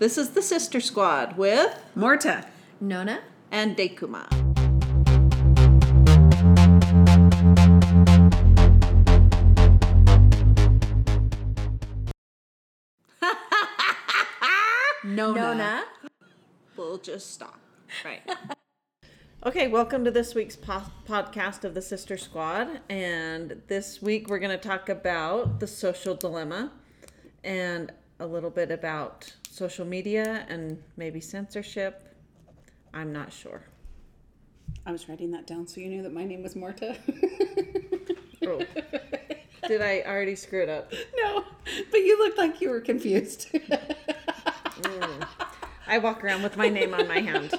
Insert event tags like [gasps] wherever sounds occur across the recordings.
This is the Sister Squad with Morta. Nona? and Dekuma. Nona. Nona. We'll just stop. Right. [laughs] okay, welcome to this week's po- podcast of the Sister Squad. And this week we're going to talk about the social dilemma and a little bit about social media and maybe censorship. I'm not sure. I was writing that down so you knew that my name was Morta. Oh. Did I already screw it up? no, but you looked like you were confused. Mm. I walk around with my name on my hand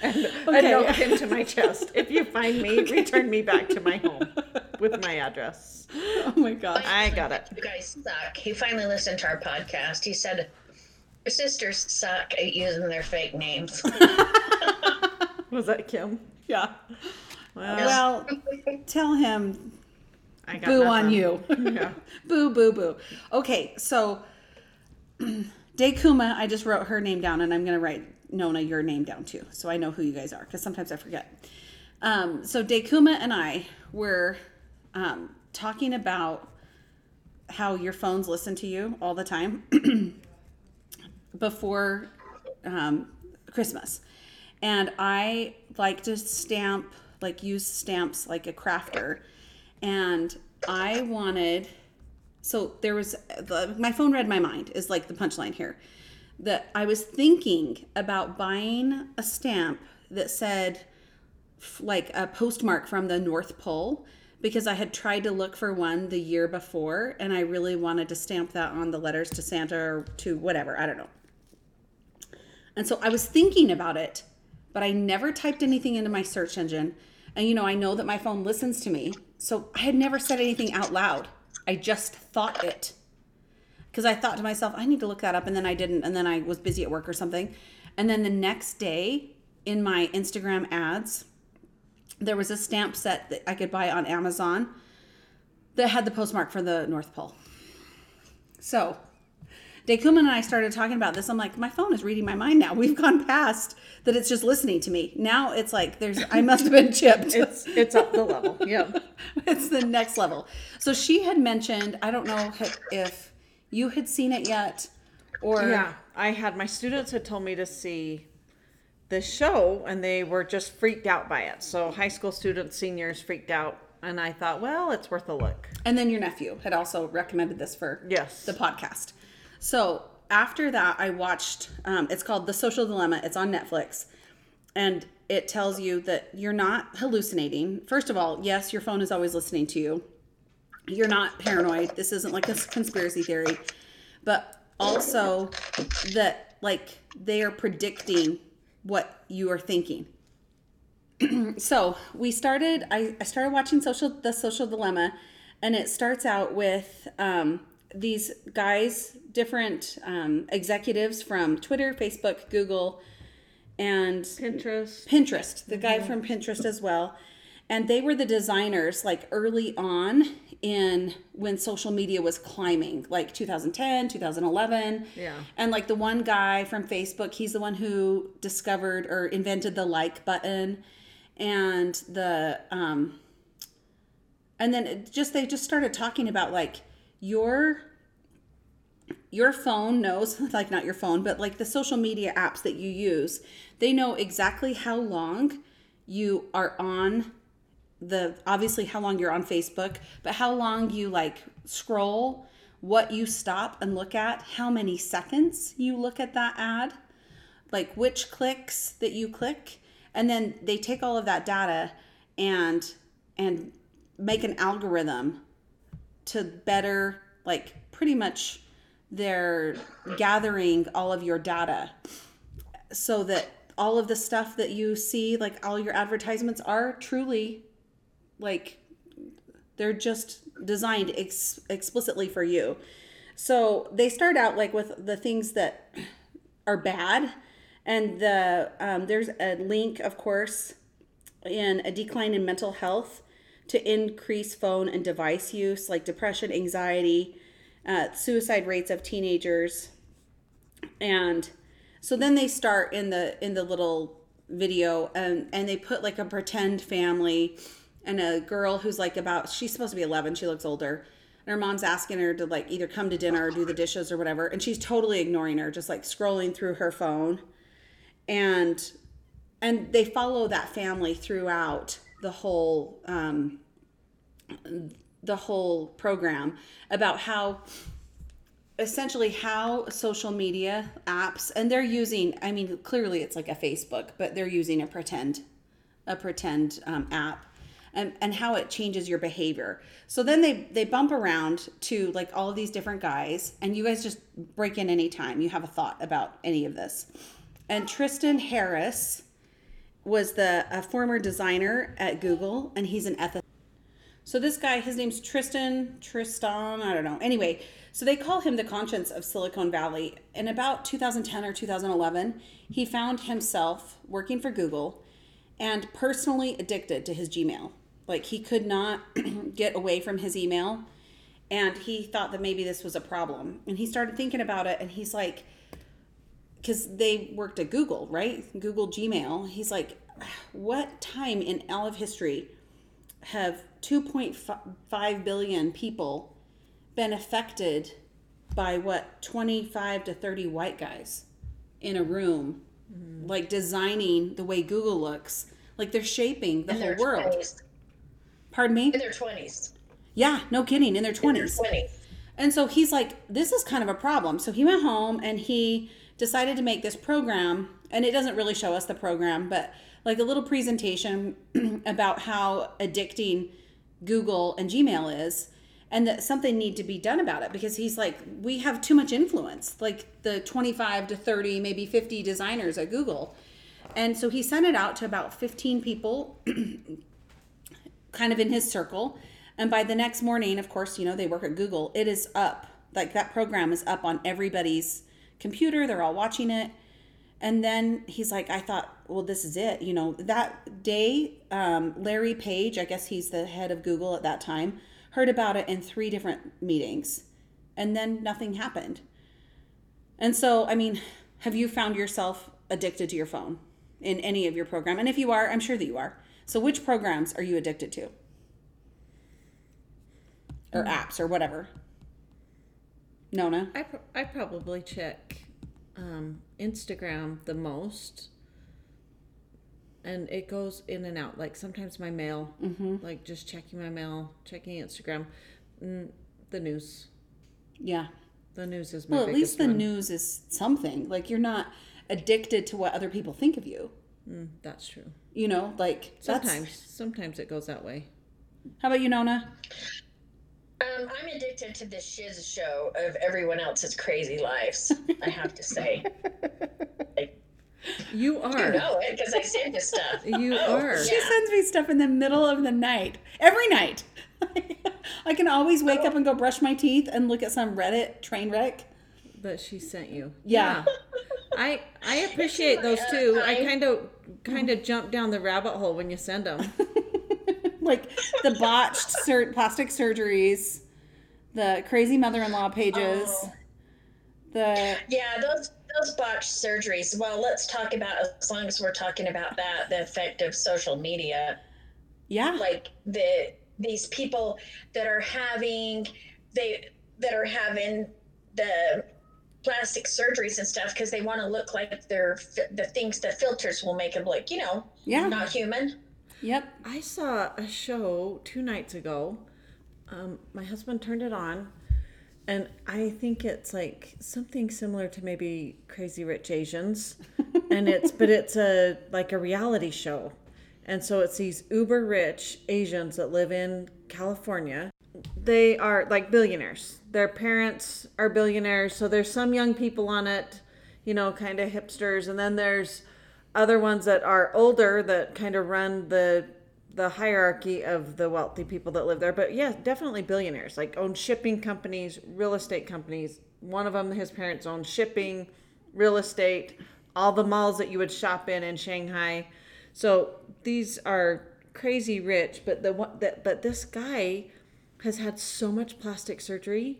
and a Okay. note pinned to my chest. If you find me, return me back to my home with my address. oh my gosh. I got it. You guys suck. He finally listened to our podcast. He said, Your sisters suck at using their fake names. [laughs] [laughs] Was that Kim? Yeah. Well, Well, [laughs] tell him I got boo on you. Yeah. boo, boo, boo. Okay, so [clears throat] Dekuma, I just wrote her name down, and I'm going to write Nona your name down too, so I know who you guys are, because sometimes I forget. Um, so Dekuma and I were um, talking about how your phones listen to you all the time [clears throat] before um, Christmas. And I like to stamp, like use stamps like a crafter. And I wanted, so there was, the, my phone read my mind, is like the punchline here. That I was thinking about buying a stamp that said, like a postmark from the North Pole because I had tried to look for one the year before and I really wanted to stamp that on the letters to Santa or to whatever, I don't know. And so I was thinking about it, but I never typed anything into my search engine. And you know, I know that my phone listens to me. So I had never said anything out loud. I just thought it. Because I thought to myself, I need to look that up. And then I didn't. And then I was busy at work or something. And then the next day in my Instagram ads, there was a stamp set that I could buy on Amazon that had the postmark for the North Pole. So, Dekuman and I started talking about this. I'm like, my phone is reading my mind now. We've gone past that it's just listening to me. Now it's like there's I must have been [laughs] chipped. It's it's up the level. Yeah. [laughs] it's the next level. So she had mentioned, I don't know if you had seen it yet or Yeah. I had my students had told me to see the show and they were just freaked out by it. So high school students, seniors freaked out and I thought, well, it's worth a look. And then your nephew had also recommended this for Yes. the podcast. So after that, I watched. Um, it's called The Social Dilemma. It's on Netflix, and it tells you that you're not hallucinating. First of all, yes, your phone is always listening to you. You're not paranoid. This isn't like a conspiracy theory, but also that like they are predicting what you are thinking [clears throat] so we started I, I started watching social the social dilemma and it starts out with um, these guys different um, executives from twitter facebook google and Pinterest. pinterest the guy from pinterest as well and they were the designers like early on in when social media was climbing like 2010 2011 Yeah. and like the one guy from facebook he's the one who discovered or invented the like button and the um and then it just they just started talking about like your your phone knows [laughs] like not your phone but like the social media apps that you use they know exactly how long you are on the obviously how long you're on Facebook, but how long you like scroll, what you stop and look at, how many seconds you look at that ad, like which clicks that you click, and then they take all of that data and and make an algorithm to better like pretty much they're gathering all of your data so that all of the stuff that you see like all your advertisements are truly like they're just designed ex- explicitly for you. So they start out like with the things that are bad and the um, there's a link of course in a decline in mental health to increase phone and device use like depression anxiety uh, suicide rates of teenagers. And so then they start in the in the little video and and they put like a pretend family and a girl who's like about she's supposed to be 11 she looks older and her mom's asking her to like either come to dinner or do the dishes or whatever and she's totally ignoring her just like scrolling through her phone. And and they follow that family throughout the whole um the whole program about how essentially how social media apps and they're using i mean clearly it's like a facebook but they're using a pretend a pretend um, app and, and how it changes your behavior. So then they they bump around to like all of these different guys and you guys just break in anytime. You have a thought about any of this. And tristan harris was the a former designer at google and he's an ethicist so this guy, his name's Tristan, Tristan, I don't know. Anyway, so they call him the conscience of Silicon Valley. In about 2010 or 2011, he found himself working for Google and personally addicted to his Gmail. Like he could not [clears throat] get away from his email and he thought that maybe this was a problem. And he started thinking about it and he's like cuz they worked at Google, right? Google Gmail. He's like what time in all of history have 2.5 billion people been affected by what 25 to 30 white guys in a room mm-hmm. like designing the way google looks like they're shaping the In whole world 20s. pardon me In their 20s. yeah no kidding in their 20s. In their 20s 20s. and so he's like, this is kind of a problem. So he went home and he decided to make this program. And it doesn't really show us the program, but like a little presentation [clears throat] about how addicting Google and Gmail is and that something need to be done about it because he's like we have too much influence like the 25 to 30 maybe 50 designers at Google and so he sent it out to about 15 people [clears throat] kind of in his circle. And by the next morning, of course, you know, they work at Google, it is up. Like that program is up on everybody's computer. They're all watching it. And then he's like, I thought, well, this is it. You know, that day, um, Larry Page, I guess he's the head of Google at that time, heard about it in three different meetings. And then nothing happened. And so, I mean, have you found yourself addicted to your phone in any of your program? And if you are, I'm sure that you are. So, which programs are you addicted to? Or apps or whatever? Nona? I, pro- I probably check um, Instagram the most. And it goes in and out. Like sometimes my mail, like just checking my mail, checking Instagram, mm, the news. Yeah. The news is my Well, at least the one. news is something. Like you're not addicted to what other people think of you. Mm, that's true. You know, like Sometimes, sometimes it goes that way. How about you, Nona? Um, I'm addicted to this shiz show of everyone else's crazy lives. I have to say, [laughs] You you are. know it because I send you stuff. You Oh, are. She yeah. sends me stuff in the middle of the night. Every night. [laughs] I can always wake up and go brush my teeth and look at some Reddit train wreck. But she sent you. Yeah. I I appreciate those too. I I- kind of kind of jump down the rabbit hole when you send them. [laughs] like the botched sur- plastic surgeries, the crazy mother-in-law pages, Oh. the Yeah, those those botched surgeries. Well, let's talk about as long as we're talking about that, the effect of social media. yeah, Like the these people that are having they that are having the plastic surgeries and stuff because they want to look like they're the things the filters will make them look, you know, yeah, not human. Yep, I saw a show two nights ago. Um, my husband turned it on, and I think it's like something similar to maybe Crazy Rich Asians, [laughs] and it's but it's a like a reality show, and so it's these uber rich Asians that live in California. They are like billionaires. Their parents are billionaires, so there's some young people on it, you know, kind of hipsters, and then there's other ones that are older that kind of run the the hierarchy of the wealthy people that live there. But yeah definitely billionaires like own shipping companies real estate companies. One of them his parents own shipping real estate all the malls that you would shop in in shanghai. So these are crazy rich but the one that but this guy has had so much plastic surgery.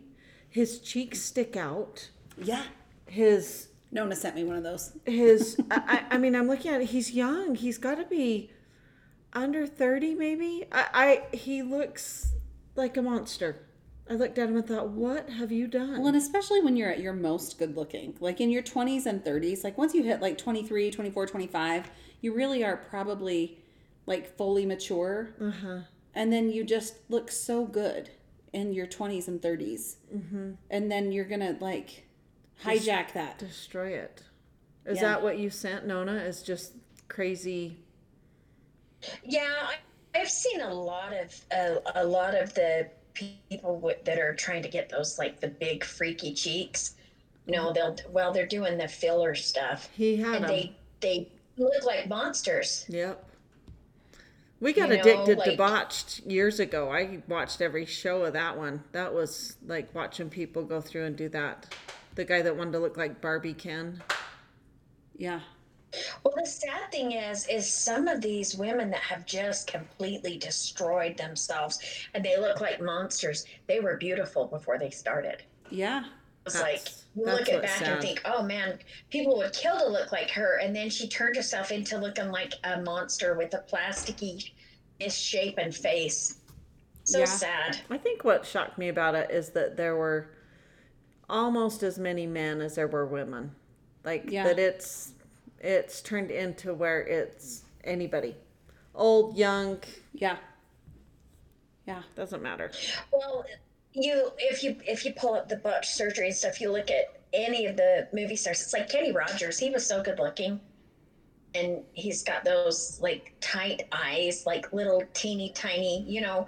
His cheeks stick out. Yeah, his Nona sent me one of those. his [laughs] I, I I mean i'm looking at it he's young he's got to be under 30 maybe I, I he looks like a monster i looked at him and thought what have you done Well, and especially when you're at your most good looking, like in your 20s and 30s, like once you hit like 23, 24, 25, you really are probably like fully mature. uh-huh And then you just look so good in your 20s and 30s. Mm-hmm. And then you're going to like hijack that. destroy it is Yeah. that what you sent nona is just crazy Yeah, I, I've seen a lot of uh, a lot of the people w- that are trying to get those like the big freaky cheeks. You know, they'll while they're doing the filler stuff, he had and him they they look like monsters. Yep. We got You know, addicted to botched years ago. I watched every show of that one. That was like watching people go through and do that. The guy that wanted to look like Barbie Ken. Yeah. Well, the sad thing is, is some of these women that have just completely destroyed themselves, and they look like monsters. They were beautiful before they started. Yeah. It's like you look at back sad. and think, oh man, people would kill to look like her, and then she turned herself into looking like a monster with a plasticky, misshapen face. So Yeah. sad. I think what shocked me about it is that there were almost as many men as there were women. Like Yeah. that it's it's turned into where it's anybody. Old, young, Yeah. Yeah. doesn't matter. Well, you if you if you pull up the butt surgery and stuff, you look at any of the movie stars. It's like Kenny Rogers. He was so good looking, and he's got those like tight eyes, like little teeny tiny. You know,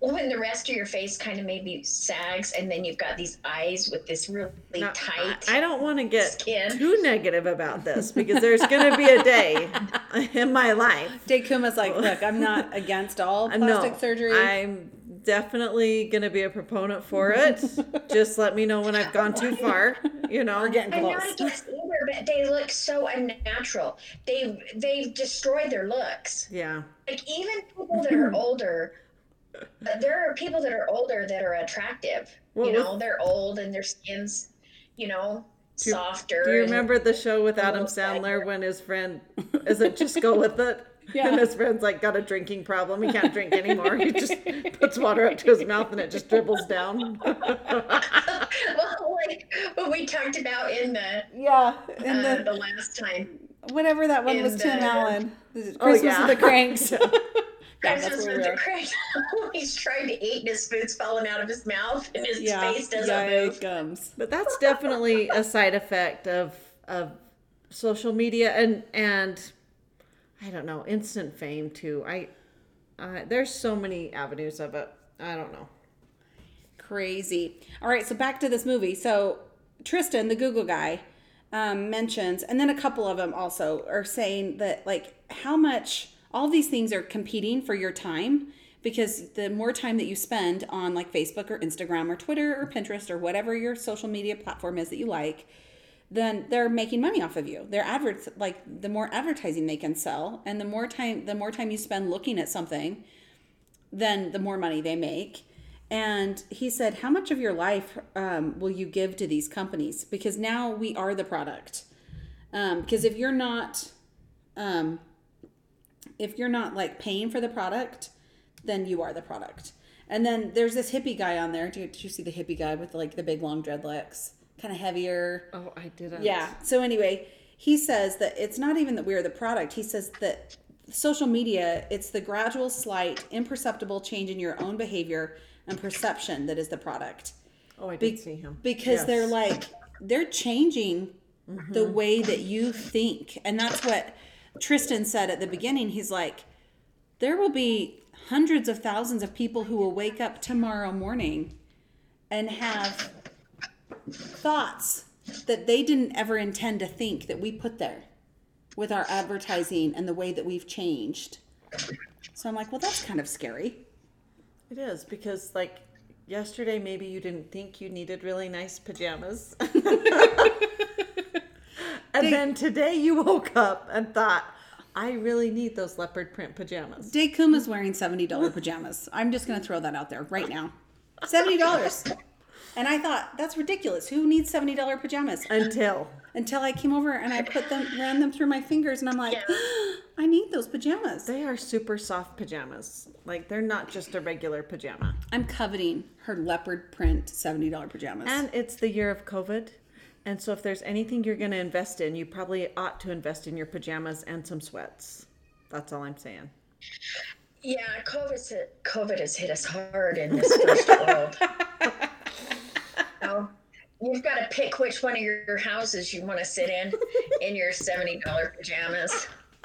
when the rest of your face kind of maybe sags, and then you've got these eyes with this really Now, tight. I I don't want to get skin. too negative about this because there's going to be a day [laughs] in my life. Dekuma's like, look, I'm not against all [laughs] plastic no, surgery. I'm definitely going to be a proponent for it. [laughs] Just let me know when I've gone too far. You know, We're getting I'm close. not against either, but they look so unnatural. They they've destroyed their looks. yeah. like even people that are older uh, there are people that are older that are attractive Well, you with- know they're old and their skin's you know Do you- softer Do you remember the show with Adam little Sandler when his friend [laughs] is it just go with it? Yeah. And his friend's like got a drinking problem. He can't drink anymore. He just [laughs] puts water up to his mouth and it just dribbles down. [laughs] well like what we talked about in the yeah. uh, the, the last time whatever that one in was, Tim the- Allen. This is Oh, Christmas yeah. of the Kranks. Yeah, that's Christmas where with the are. he's trying to eat and his food's falling out of his mouth and his Yeah. face doesn't Yeah, move it comes. But that's definitely a side effect of of social media and and I don't know, instant fame too. I uh, there's so many avenues of it. I don't know. Crazy. All right, so back to this movie. So Tristan, the Google guy, um, mentions, and then a couple of them also are saying that like how much all these things are competing for your time because the more time that you spend on like Facebook or Instagram or Twitter or Pinterest or whatever your social media platform is that you like, then they're making money off of you. They're adverts like the more advertising they can sell, and the more time the more time you spend looking at something, then the more money they make. And he said, How much of your life um, will you give to these companies? Because now we are the product. Um, because if you're not, um, if you're not like paying for the product, then you are the product. And then there's this hippie guy on there. Did, did you see the hippie guy with like the big long dreadlocks? Kind of heavier. Oh, I didn't. Yeah. So anyway, he says that it's not even that we're the product. He says that social media, it's the gradual, slight, imperceptible change in your own behavior and perception that is the product. Oh, I did Be- see him. Because they're like they're changing mm-hmm. the way that you think. And that's what Tristan said at the beginning. He's like there will be hundreds of thousands of people who will wake up tomorrow morning and have thoughts that they didn't ever intend to think that we put there with our advertising and the way that we've changed. So I'm like, well, that's kind of scary. It is because like yesterday maybe you didn't think you needed really nice pajamas. [laughs] and then today you woke up and thought I really need those leopard print pajamas. Dave is wearing $70 pajamas. I'm just going to throw that out there right now. $70. And I thought, that's ridiculous. Who needs $70 pajamas? Until Until I came over and I put them, ran them through my fingers, and I'm like, I need those pajamas. they are super soft pajamas. Like they're not just a regular pajama. I'm coveting her leopard print $70 pajamas. And it's the year of COVID. And so if there's anything you're going to invest in, you probably ought to invest in your pajamas and some sweats. That's all I'm saying. Yeah, COVID's hit, COVID has hit us hard in this first [laughs] world. So, you've got to pick which one of your, your houses you want to sit in in your $70 pajamas. [laughs]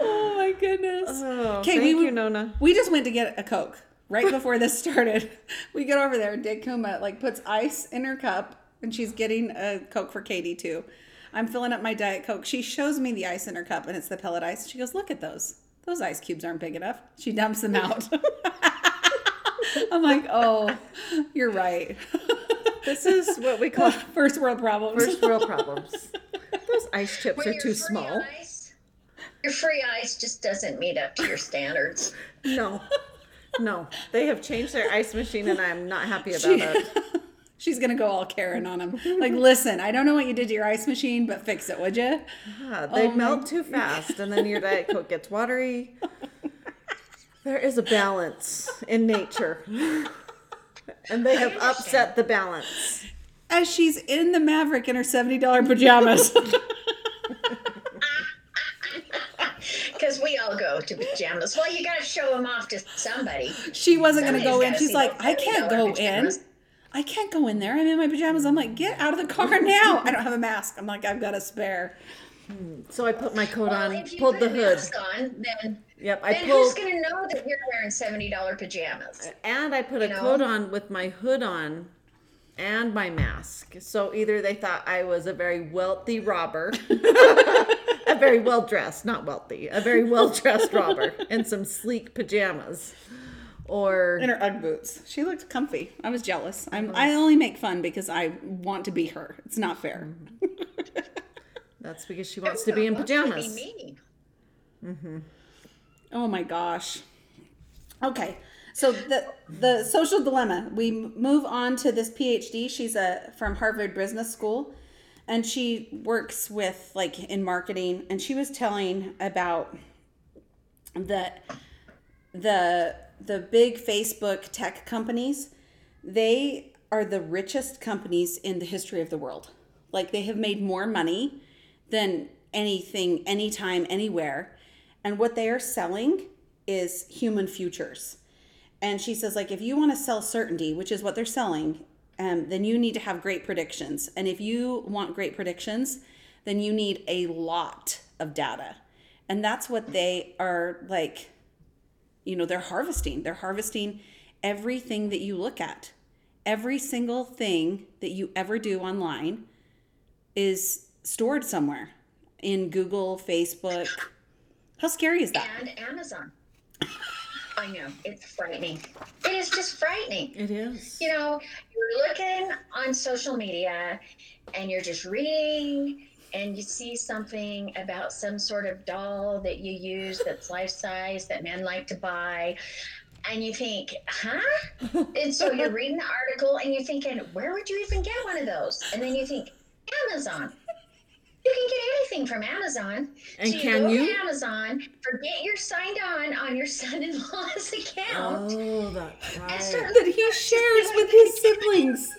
oh my goodness. Oh, Okay, thank we you, Nona. We just went to get a Coke right before this started. [laughs] We get over there, Dekuma like puts ice in her cup and she's getting a Coke for Katie too. I'm filling up my Diet Coke. She shows me the ice in her cup and it's the pellet ice. She goes, Look at those. Those ice cubes aren't big enough. She dumps them out. [laughs] I'm like, Oh, you're right. This is what we call [laughs] First world problems. first world problems. Those ice chips When are too small. Ice, your free ice just doesn't meet up to your standards. No. No. They have changed their ice machine and I'm not happy about She- it. [laughs] She's gonna go all Karen on him. Like, listen, I don't know what you did to your ice machine, but fix it, would you? Yeah, oh they Oh my- melt too fast and then your Diet Coke gets watery. There is a balance in nature. And they have upset the balance. As she's in the Maverik in her seventy dollar pajamas. [laughs] Because we all go to pajamas. Well, you got to show them off to somebody. she wasn't gonna go in. She's like, I can't go in. I can't go in there. I'm in my pajamas. I'm like, get out of the car [laughs] now. I don't have a mask. I'm like, I've got a spare. So I put my coat Well, on, if you pulled put the hood. mask on, then, Yep, I then who's going to know that you're wearing $70 pajamas? and I put a know? coat on with my hood on and my mask. So either they thought I was a very wealthy robber, [laughs] a very well dressed, not wealthy, a very well dressed robber in some sleek pajamas, or In her UGG boots. She looked comfy. I was jealous. I'm uh-huh. I only make fun because I want to be her. It's not fair. Mm-hmm. [laughs] that's because she wants to be in pajamas. Be me. Mm-hmm. Oh my gosh. Okay. So the the social dilemma. We move on to this PhD. She's a from Harvard Business School and she works with like in marketing and she was telling about that the the big Facebook tech companies, they are the richest companies in the history of the world. Like they have made more money than anything, anytime, anywhere. And what they are selling is human futures. And she says, like, if you want to sell certainty, which is what they're selling, um, then you need to have great predictions. And if you want great predictions, then you need a lot of data. And that's what they are like, you know, they're harvesting. They're harvesting everything that you look at. Every single thing that you ever do online is stored somewhere in Google, Facebook. How scary is that? And Amazon. I know, it's frightening. It is just frightening. It is. You know, you're looking on social media and you're just reading and you see something about some sort of doll that you use that's life size that men like to buy. And you think, huh? [laughs] and so you're reading the article and you're thinking, where would you even get one of those? And then you think, Amazon. You can get anything from Amazon. And so you can go you? to Amazon, forget you're signed on on your [laughs] son-in-law's account. Oh, that's right. That he shares with his siblings.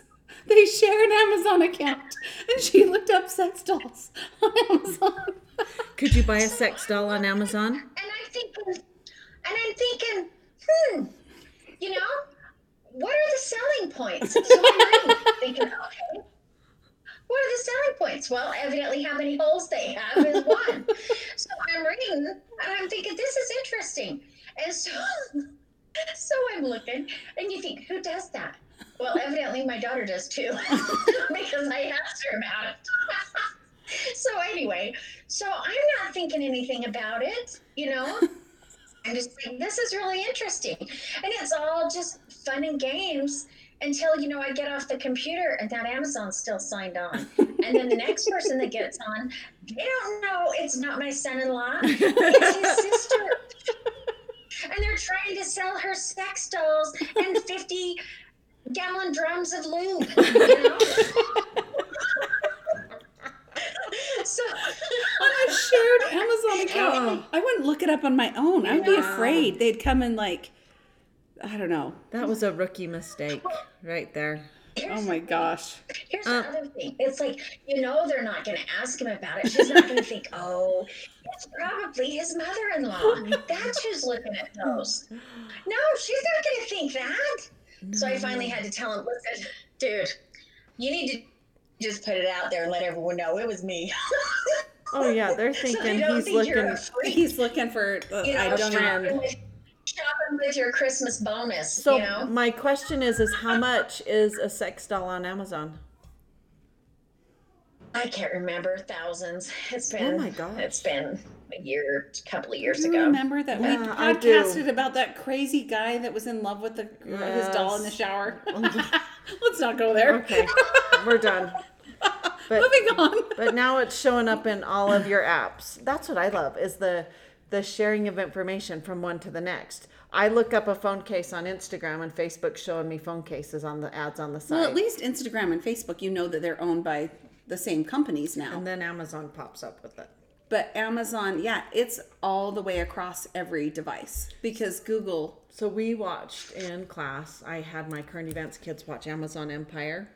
They share an Amazon account. And she looked up sex dolls on Amazon. Could you buy a sex doll on Amazon? And I'm thinking, and I'm thinking, hmm, you know, what are the selling points? So [laughs] I'm thinking, okay, what are the selling points? Well, evidently, how many holes they have is one. [laughs] so I'm reading, and I'm thinking, this is interesting. And so, [laughs] so I'm looking, and you think, who does that? Well, evidently, my daughter does too, [laughs] because I asked her about it. so anyway, so I'm not thinking anything about it, you know. I'm just like, this is really interesting, and it's all just fun and games until you know I get off the computer and that Amazon's still signed on, [laughs] and then the next person that gets on, they don't know it's not my son-in-law, [laughs] it's his sister. and they're trying to sell her sex dolls and 50 gallon drums of lube. You know? [laughs] so on a shared Amazon account. I wouldn't look it up on my own. I'd be afraid they'd come and like, I don't know. That was a rookie mistake right there. Oh my gosh. Here's Uh, the other thing. It's like, you know, they're not going to ask him about it. She's not going to think, [laughs] oh, it's probably his mother in law. That's who's looking at those. No, she's not going to think that. So I finally had to tell him, listen, dude, you need to just put it out there and let everyone know it was me. Oh yeah, they're [laughs] so they thinking he's think looking. He's looking for the You know, I don't know. Shopping with, your Christmas bonus. So you know, my question is, is how much is a sex doll on Amazon? I can't remember thousands. It's oh been, Oh my god, it's been a year, a couple of years Do you ago. remember that we Yeah, I do. podcasted about that crazy guy that was in love with the, uh, his doll in the shower? [laughs] [laughs] Let's not go there. Okay, we're done. [laughs] But Moving on. but now it's showing up in all of your apps. That's what I love is the the sharing of information from one to the next. I look up a phone case on Instagram and Facebook showing me phone cases on the ads on the side. Well, at least Instagram and Facebook, you know that they're owned by the same companies now. and then Amazon pops up with it. But Amazon, yeah, it's all the way across every device because Google. So we watched in class. I had my current events kids watch Amazon Empire,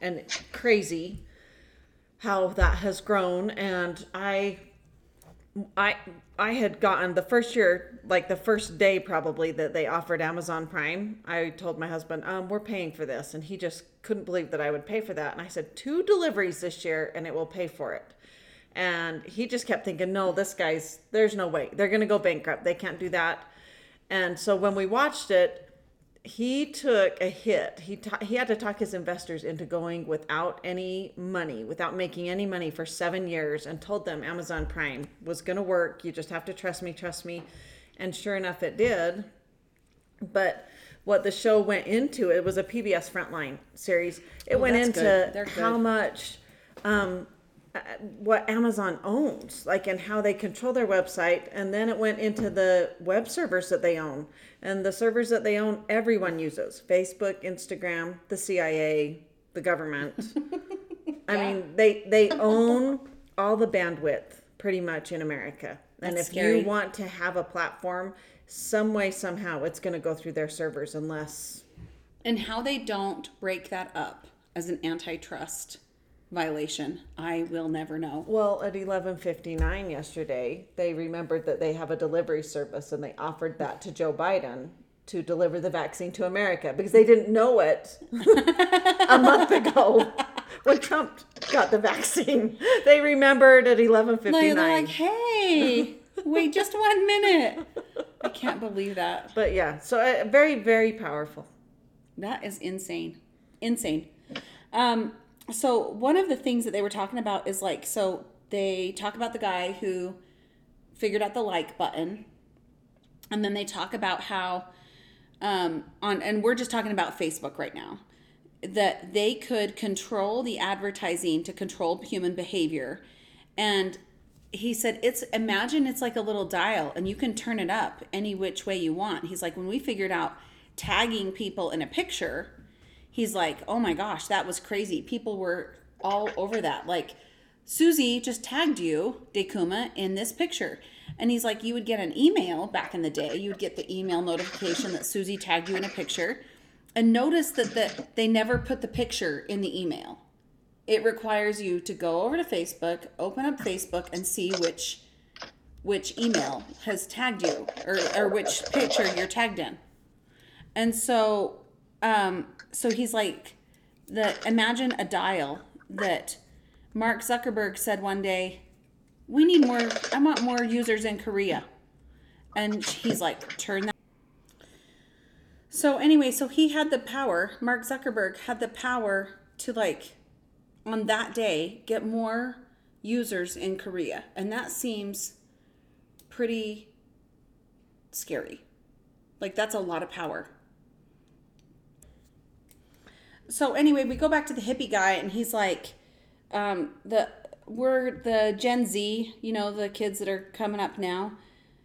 and crazy how that has grown. And I, I, I had gotten the first year, like the first day probably that they offered Amazon Prime. I told my husband, um, "We're paying for this," and he just couldn't believe that I would pay for that. And I said, two deliveries this year, and it will pay for it." And he just kept thinking, no, this guy's, there's no way. They're to go bankrupt. They can't do that. And so when we watched it, he took a hit. He ta- he had to talk his investors into going without any money, without making any money for seven years, and told them Amazon Prime was going to work. You just have to trust me, trust me. And sure enough, it did. But what the show went into, it was a PBS Frontline series. It went into how much um, uh, what Amazon owns, like and how they control their website, and then it went into the web servers that they own, and the servers that they own, everyone uses. Facebook, Instagram, the CIA, the government. [laughs] I mean, they they own all the bandwidth pretty much in America, and That's if scary. you want to have a platform, some way somehow it's going to go through their servers unless And how they don't break that up as an antitrust violation, I will never know. Well, at 11:59 yesterday, they remembered that they have a delivery service and they offered that to Joe Biden to deliver the vaccine to America because they didn't know it a month ago when Trump got the vaccine. They remembered at 11:59. Like, they're like, hey, wait just one minute. I can't believe that. but yeah, so uh, very very powerful. That is insane. Insane. Um, so one of the things that they were talking about is like, so they talk about the guy who figured out the like button, and then they talk about how um, on, and we're just talking about Facebook right now, that they could control the advertising to control human behavior, and he said it's imagine it's like a little dial and you can turn it up any which way you want. He's like when we figured out tagging people in a picture he's like oh my gosh that was crazy. People were all over that. Like susie just tagged you dekuma in this picture. And he's like you would get an email back in the day. You would get the email notification that susie tagged you in a picture. And notice that the, they never put the picture in the email. It requires you to go over to Facebook, open up Facebook, and see which which email has tagged you or, or which picture you're tagged in. And so um, so he's like the imagine a dial that Mark Zuckerberg said one day, we need more I want more users in Korea. And he's like, turn that so anyway, so he had the power, Mark Zuckerberg had the power to like on that day get more users in Korea. And that seems pretty scary. Like that's a lot of power. So anyway, we go back to the hippie guy and he's like um the we're the Gen Z, you know, the kids that are coming up now.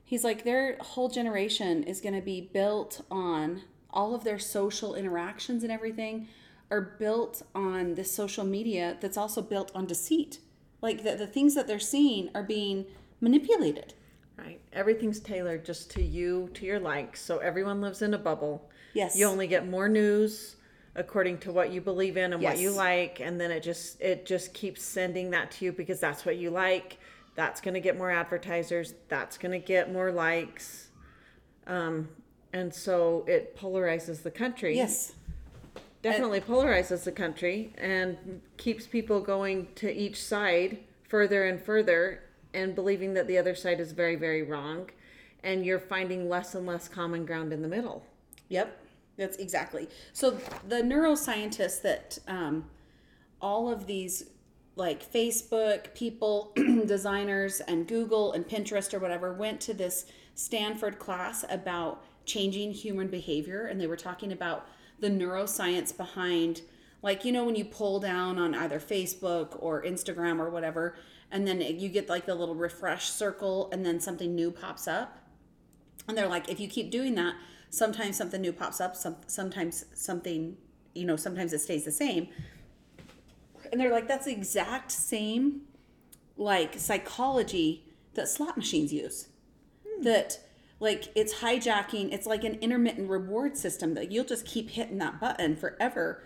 He's like, their whole generation is going to be built on all of their social interactions and everything are built on this social media that's also built on deceit. Like the, the things that they're seeing are being manipulated. Right. Everything's tailored just to you, to your likes. So everyone lives in a bubble. Yes. You only get more news according to what you believe in and what you like and then it just it just keeps sending that to you because that's what you like. That's going to get more advertisers. That's going to get more likes. Um and so it polarizes the country. Yes. definitely polarizes the country and keeps people going to each side further and further and believing that the other side is very very wrong and you're finding less and less common ground in the middle Yep, that's exactly. So the neuroscientists that um, all of these like Facebook people, [clears throat] designers, and Google and Pinterest or whatever went to this Stanford class about changing human behavior, and they were talking about the neuroscience behind, like you know, when you pull down on either Facebook or Instagram or whatever, and then you get like the little refresh circle, and then something new pops up. And they're like, if you keep doing that, sometimes something new pops up. Some sometimes something, you know, sometimes it stays the same. And they're like, that's the exact same, like psychology that slot machines use. Hmm. That like it's hijacking. It's like an intermittent reward system that you'll just keep hitting that button forever,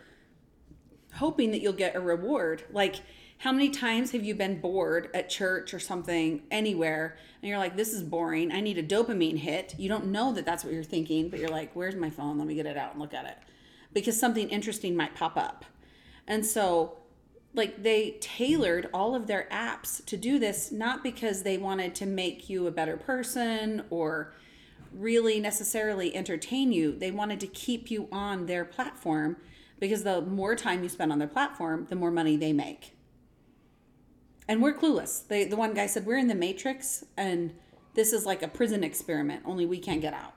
hoping that you'll get a reward. Like, how many times have you been bored at church or something, anywhere, and you're like, this is boring. I need a dopamine hit. You don't know that that's what you're thinking, but you're like, where's my phone? Let me get it out and look at it. Because something interesting might pop up. And so, like, they tailored all of their apps to do this, not because they wanted to make you a better person or really necessarily entertain you. They wanted to keep you on their platform because the more time you spend on their platform, the more money they make. And we're clueless. They, the one guy said, We're in the Matrix and this is like a prison experiment, only we can't get out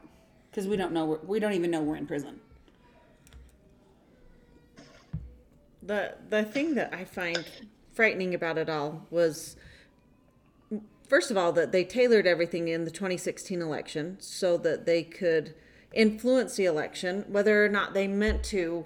because we don't know, we're- don't even know we're in prison. the the thing that i find frightening about it all was first of all that they tailored everything in the 2016 election so that they could influence the election whether or not they meant to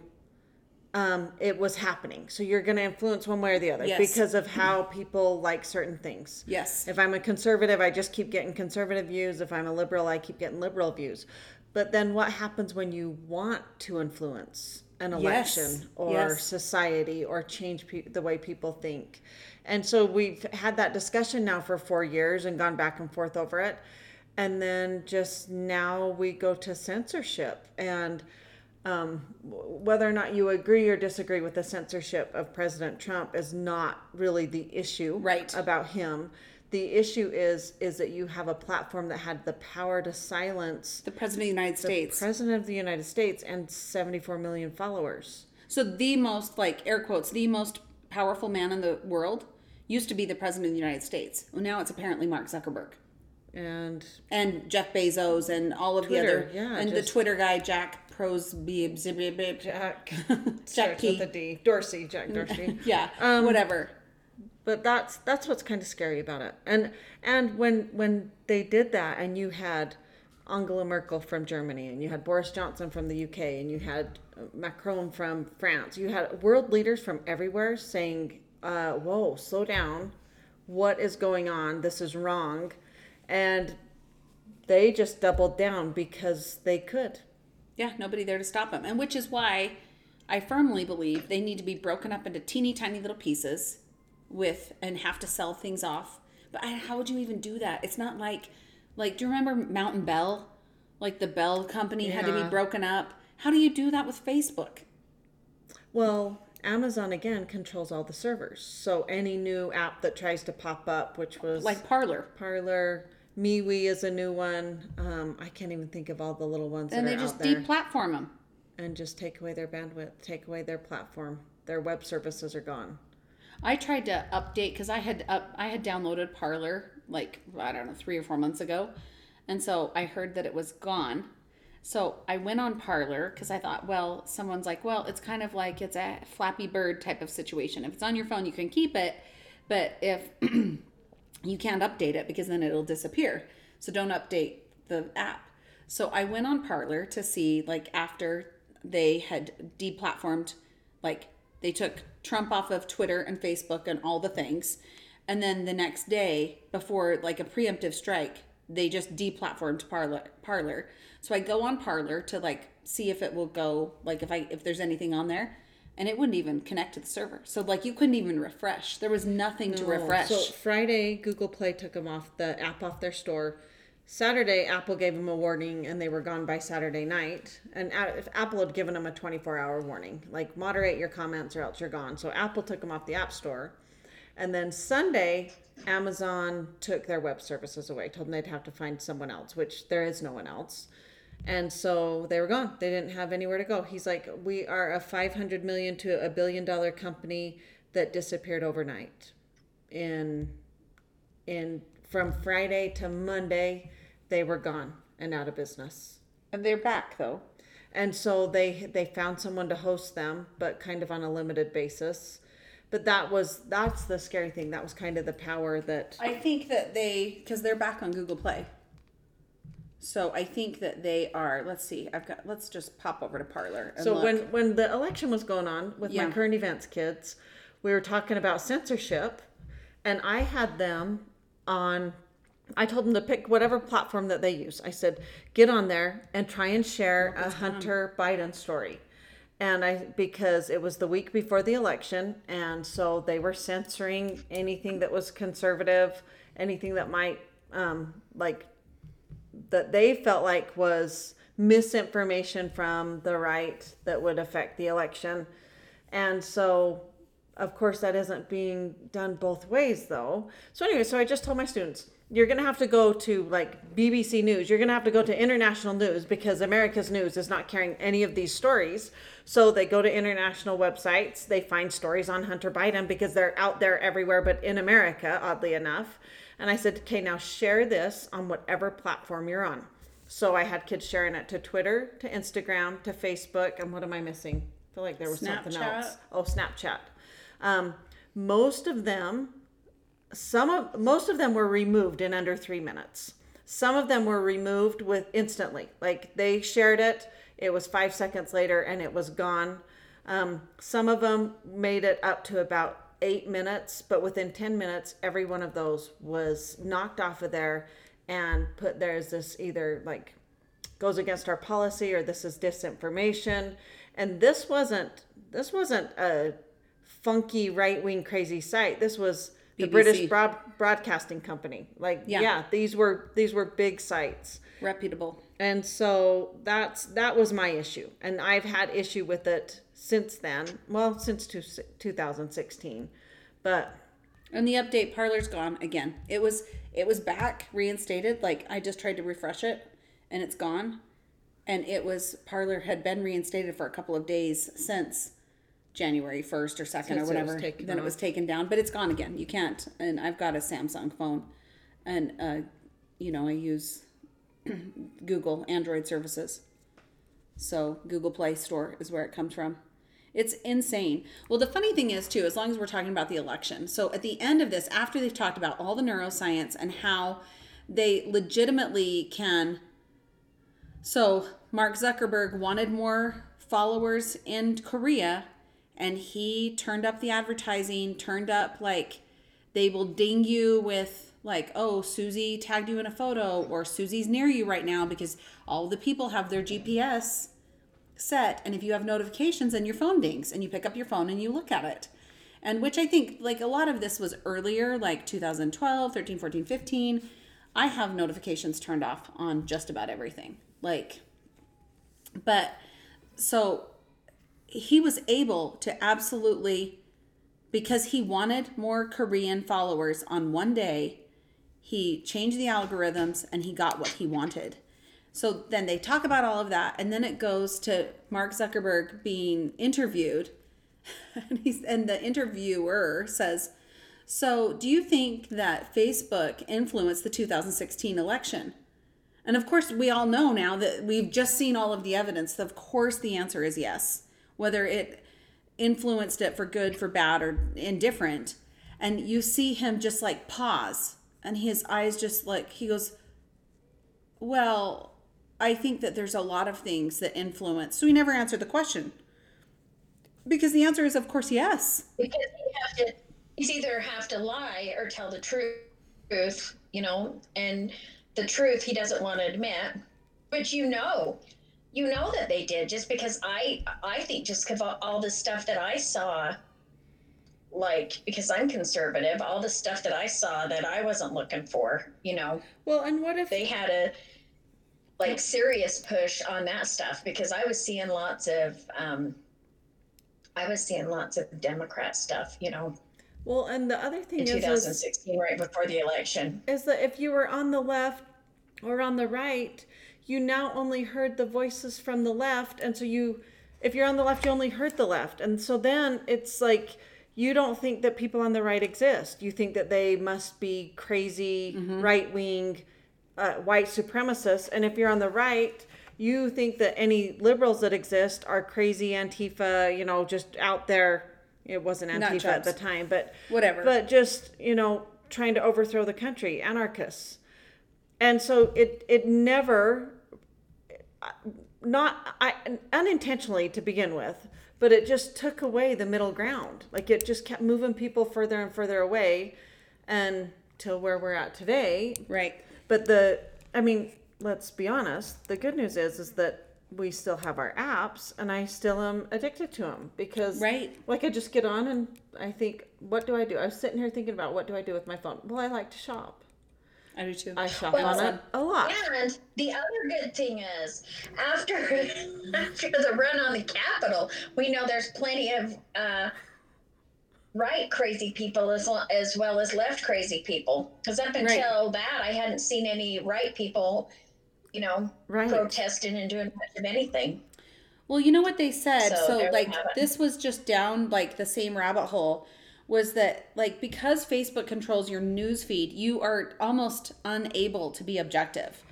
um, it was happening so you're going to influence one way or the other Yes. because of how people like certain things Yes. if i'm a conservative i just keep getting conservative views if i'm a liberal i keep getting liberal views but then what happens when you want to influence an Yes. election or Yes. society or change pe- the way people think. And so we've had that discussion now for four years and gone back and forth over it. And then just now we go to censorship. And um, whether or not you agree or disagree with the censorship of President Trump is not really the issue Right. about him. The issue is is that you have a platform that had the power to silence The President of the United States. President of the United States and 74 million followers. So the most, like air quotes, the most powerful man in the world used to be the President of the United States. Well, now it's apparently Mark Zuckerberg. And and Jeff Bezos and all of Twitter, the other yeah, and just- the Twitter guy Jack Prosby Jack Jack P. with a D. Dorsey, Jack Dorsey. yeah Um, whatever but that's that's what's kind of scary about it. And and when when they did that, and you had Angela Merkel from Germany, and you had Boris Johnson from the UK, and you had Macron from France, you had world leaders from everywhere saying, uh, "Whoa, slow down! What is going on? This is wrong," and they just doubled down because they could. yeah nobody there to stop them. and which is why I firmly believe they need to be broken up into teeny tiny little pieces with and have to sell things off. But I, how would you even do that? It's not like like do you remember Mountain Bell? Like the Bell company had to be broken up. How do you do that with Facebook? Well, Amazon again controls all the servers. So any new app that tries to pop up, which was like Parler Parler, MeWe is a new one. Um, I can't even think of all the little ones and that they are just out there. deplatform them and just take away their bandwidth, take away their platform. Their web services are gone. I tried to update because I had up I had downloaded Parler like I don't know three or four months ago, and so I heard that it was gone. So I went on Parler because I thought, well, someone's like, well, it's kind of like it's a Flappy Bird type of situation. If it's on your phone, you can keep it, but if [clears throat] you can't update it because then it'll disappear. So don't update the app. So I went on Parler to see like after they had deplatformed, like they took Trump off of Twitter and Facebook and all the things. And then the next day, before like a preemptive strike, they just deplatformed Parler. Parler. So I go on Parler to like see if it will go, like if I if there's anything on there, and it wouldn't even connect to the server. So like you couldn't even refresh. There was nothing to refresh. So Friday, Google Play took them off the app off their store. Saturday, Apple gave them a warning, and they were gone by Saturday night. And if Apple had given them a 24-hour warning, like moderate your comments or else you're gone. So Apple took them off the App Store, and then Sunday, Amazon took their web services away. Told them they'd have to find someone else, which there is no one else. And so they were gone. They didn't have anywhere to go. He's like, we are a 500 million to a billion dollar company that disappeared overnight. In in from Friday to Monday, they were gone and out of business. and they're back though. And so they they found someone to host them, but kind of on a limited basis. But that was that's the scary thing. That was kind of the power that I think that they because they're back on Google Play. So I think that they are. Let's see. I've got. Let's just pop over to Parler. So look. when when the election was going on with Yeah. my current events kids, we were talking about censorship, and I had them on. I told them to pick whatever platform that they use. I said, get on there and try and share a Hunter Biden story. And I because it was the week before the election, and so they were censoring anything that was conservative, anything that might um, like that they felt like was misinformation from the right that would affect the election. And so, of course, that isn't being done both ways, though. So, anyway, so I just told my students, you're going to have to go to like BBC News. You're going to have to go to international news because America's news is not carrying any of these stories. So they go to international websites. They find stories on Hunter Biden because they're out there everywhere, but in America, oddly enough. And I said, okay, now share this on whatever platform you're on. So I had kids sharing it to Twitter, to Instagram, to Facebook, and what am I missing? I feel like there was something else. Oh, Snapchat. Um, most of them, some of most of them were removed in under three minutes. Some of them were removed with instantly. Like they shared it, it was five seconds later, and it was gone. Um, some of them made it up to about eight minutes, but within 10 minutes, every one of those was knocked off of there and put there as this either like goes against our policy or this is disinformation. And this wasn't this wasn't a funky right wing crazy site. This was the BBC. British broad, Broadcasting Company. Like Yeah. yeah, these were these were big sites reputable. and so that's that was my issue and i've had issue with it since then well since two, 2016 but And the update Parler's gone again. It was it was back reinstated. Like I just tried to refresh it and it's gone. And it was parlor had been reinstated for a couple of days since January 1st or 2nd or Since it was whatever. taken then it was taken down, but it's gone again. You can't. And I've got a Samsung phone and uh you know, I use [clears throat] Google Android services. So Google Play Store is where it comes from. It's insane. Well, the funny thing is, too, as long as we're talking about the election, so at the end of this, after they've talked about all the neuroscience and how they legitimately can. So, Mark Zuckerberg wanted more followers in Korea, and he turned up the advertising, turned up like they will ding you with like oh susie tagged you in a photo or susie's near you right now because all the people have their gps set and if you have notifications and your phone dings and you pick up your phone and you look at it. And which i think like a lot of this was earlier like 2012 13 14 15 i have notifications turned off on just about everything like but so he was able to absolutely because he wanted more korean followers on one day he changed the algorithms and he got what he wanted so then they talk about all of that, and then it goes to Mark Zuckerberg being interviewed, [laughs] and he's and the interviewer says, "So do you think that Facebook influenced the 2016 election?" And of course, we all know now that we've just seen all of the evidence. Of course, the answer is yes. Whether it influenced it for good, for bad, or indifferent, and you see him just like pause, and his eyes just like he goes Well, I think that there's a lot of things that influence. So we never answered the question. Because the answer is, of course, yes. because you have to he's either have to lie or tell the truth you know and the truth he doesn't want to admit but you know you know that they did just because i i think just because all, all the stuff that i saw like because i'm conservative all the stuff that i saw that i wasn't looking for you know Well, and what if they had a like serious push on that stuff because I was seeing lots of um I was seeing lots of Democrat stuff, you know, well, and the other thing in is, is 2016 right before the election. is that if you were on the left or on the right, you now only heard the voices from the left, and so you, if you're on the left, you only heard the left, and so then it's like you don't think that people on the right exist. You think that they must be crazy right wing, uh, white supremacists, and if you're on the right. You think that any liberals that exist are crazy Antifa, you know, just out there. It wasn't Antifa at the time, but Whatever. But just you know, trying to overthrow the country, anarchists and so it it never not I, unintentionally to begin with but it just took away the middle ground like it just kept moving people further and further away and till where we're at today Right. But the i mean let's be honest the good news is is that we still have our apps and i still am addicted to them because Right. like i just get on and i think what do i do i was sitting here thinking about what do i do with my phone well i like to shop I do too. I shop Well, on it a lot. And the other good thing is, after [laughs] after the run on the Capitol, we know there's plenty of uh, right crazy people as well, as well as left crazy people. Because up until that, I hadn't seen any right people, you know, Right. protesting and doing much of anything. Well, you know what they said? So So, like, this was just down like the same rabbit hole. Was that like because Facebook controls your news feed, you are almost unable to be objective.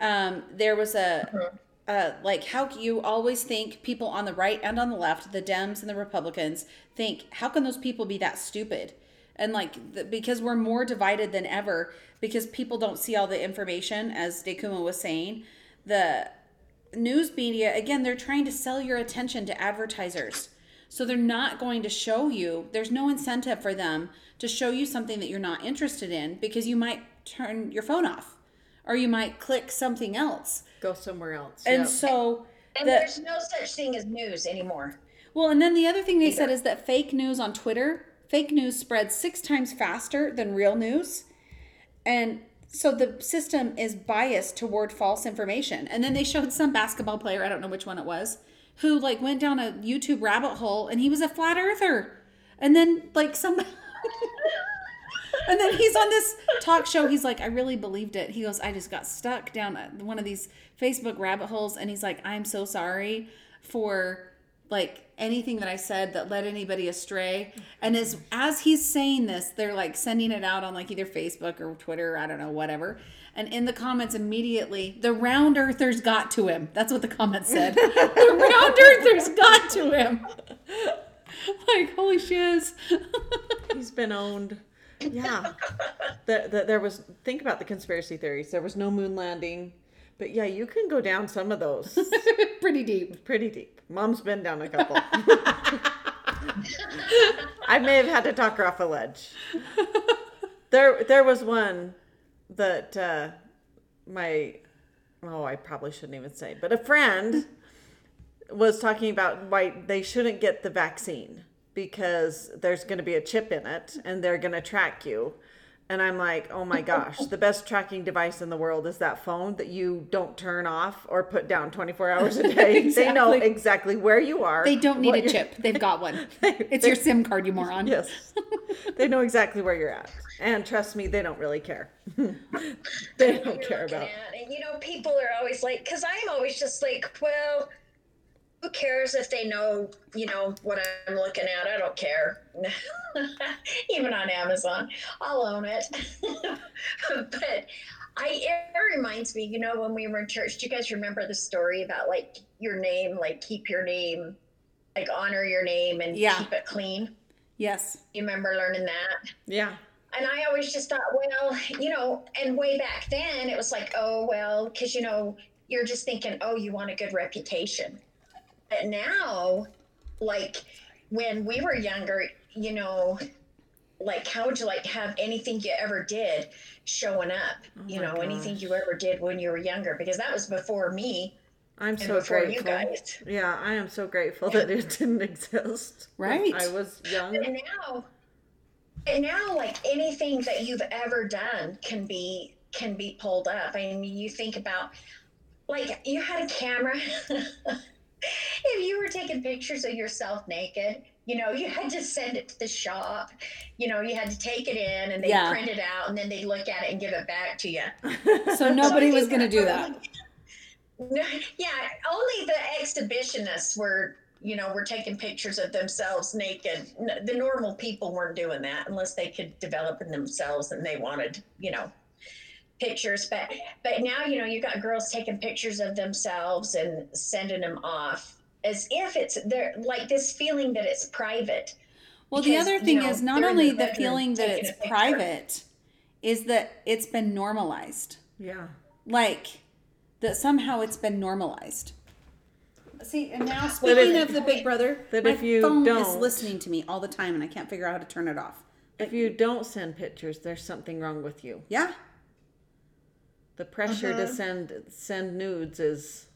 Um, there was a, uh, like how you always think people on the right and on the left, the Dems and the Republicans, think how can those people be that stupid? And like the, because we're more divided than ever because people don't see all the information, as Dekuma was saying, the news media again they're trying to sell your attention to advertisers so they're not going to show you there's no incentive for them to show you something that you're not interested in because you might turn your phone off or you might click something else Go somewhere else. and Yep. so And the, there's no such thing as news anymore. Well and then the other thing they said is that fake news on twitter fake news spreads six times faster than real news. And so the system is biased toward false information. And then they showed some basketball player i don't know which one it was who like went down a youtube rabbit hole and he was a flat earther. And then like some [laughs] and then he's on this talk show. He's like i really believed it. He goes i just got stuck down one of these facebook rabbit holes. And he's like i'm so sorry for like anything that i said that led anybody astray and as as he's saying this they're like sending it out on like either facebook or twitter i don't know whatever and in the comments immediately the round earthers got to him that's what the comments said [laughs] the round earthers got to him [laughs] like holy shiz [laughs] He's been owned. Yeah. the, the, there was, think about the conspiracy theories. There was no moon landing. But yeah, you can go down some of those pretty deep pretty deep. Mom's been down a couple. I may have had to talk her off a ledge. There, there was one that uh, my, oh, I probably shouldn't even say, but a friend was talking about why they shouldn't get the vaccine because there's going to be a chip in it and they're going to track you. And I'm like, oh my gosh, the best tracking device in the world is that phone that you don't turn off or put down 24 [laughs] hours a day. They know Exactly. exactly where you are. They don't need a chip. They've got one. [laughs] It's your SIM card, you moron. Yes. they know exactly where you're at. And trust me, they don't really care. [laughs] they don't you're care about. at. And you know, people are always like, because I'm always just like, well, who cares if they know, you know, what I'm looking at? I don't care. [laughs] Even on Amazon, I'll own it. [laughs] but I, it reminds me, you know, when we were in church, do you guys remember the story about like your name, like keep your name, like honor your name and Yeah. keep it clean? Yes. You remember learning that? Yeah. and I always just thought, well, you know, and way back then it was like, oh, well, because, you know, you're just thinking, oh, you want a good reputation. But now, like when we were younger, you know, like how would you like have anything you ever did showing up? Oh you Oh my know, anything you ever did when you were younger, because that was before me I'm and so before grateful. you guys. Yeah, I am so grateful that it [laughs] didn't exist. Right. I was young. And now, and now, like anything that you've ever done can be can be pulled up. I mean, you think about like you had a camera. [laughs] if you were taking pictures of yourself naked, you know, you had to send it to the shop. You know, you had to take it in and they Yeah. print it out and then they look at it and give it back to you. [laughs] So nobody was going to do that. [laughs] No, yeah, only the exhibitionists were, you know, were taking pictures of themselves naked. The normal people weren't doing that unless they could develop in themselves and they wanted, you know, pictures. But but now, you know, you've got girls taking pictures of themselves and sending them off as if it's they're like this feeling that it's private. Well, the Because, other you thing know, is not only their the feeling that it's private, is that it's been normalized. yeah. Like that somehow it's been normalized. See, and now speaking if- of the Big Brother, that my if you phone is don't- is listening to me all the time, and I can't figure out how to turn it off. If you don't send pictures, there's something wrong with you. Yeah, The pressure Uh-huh. to send send nudes is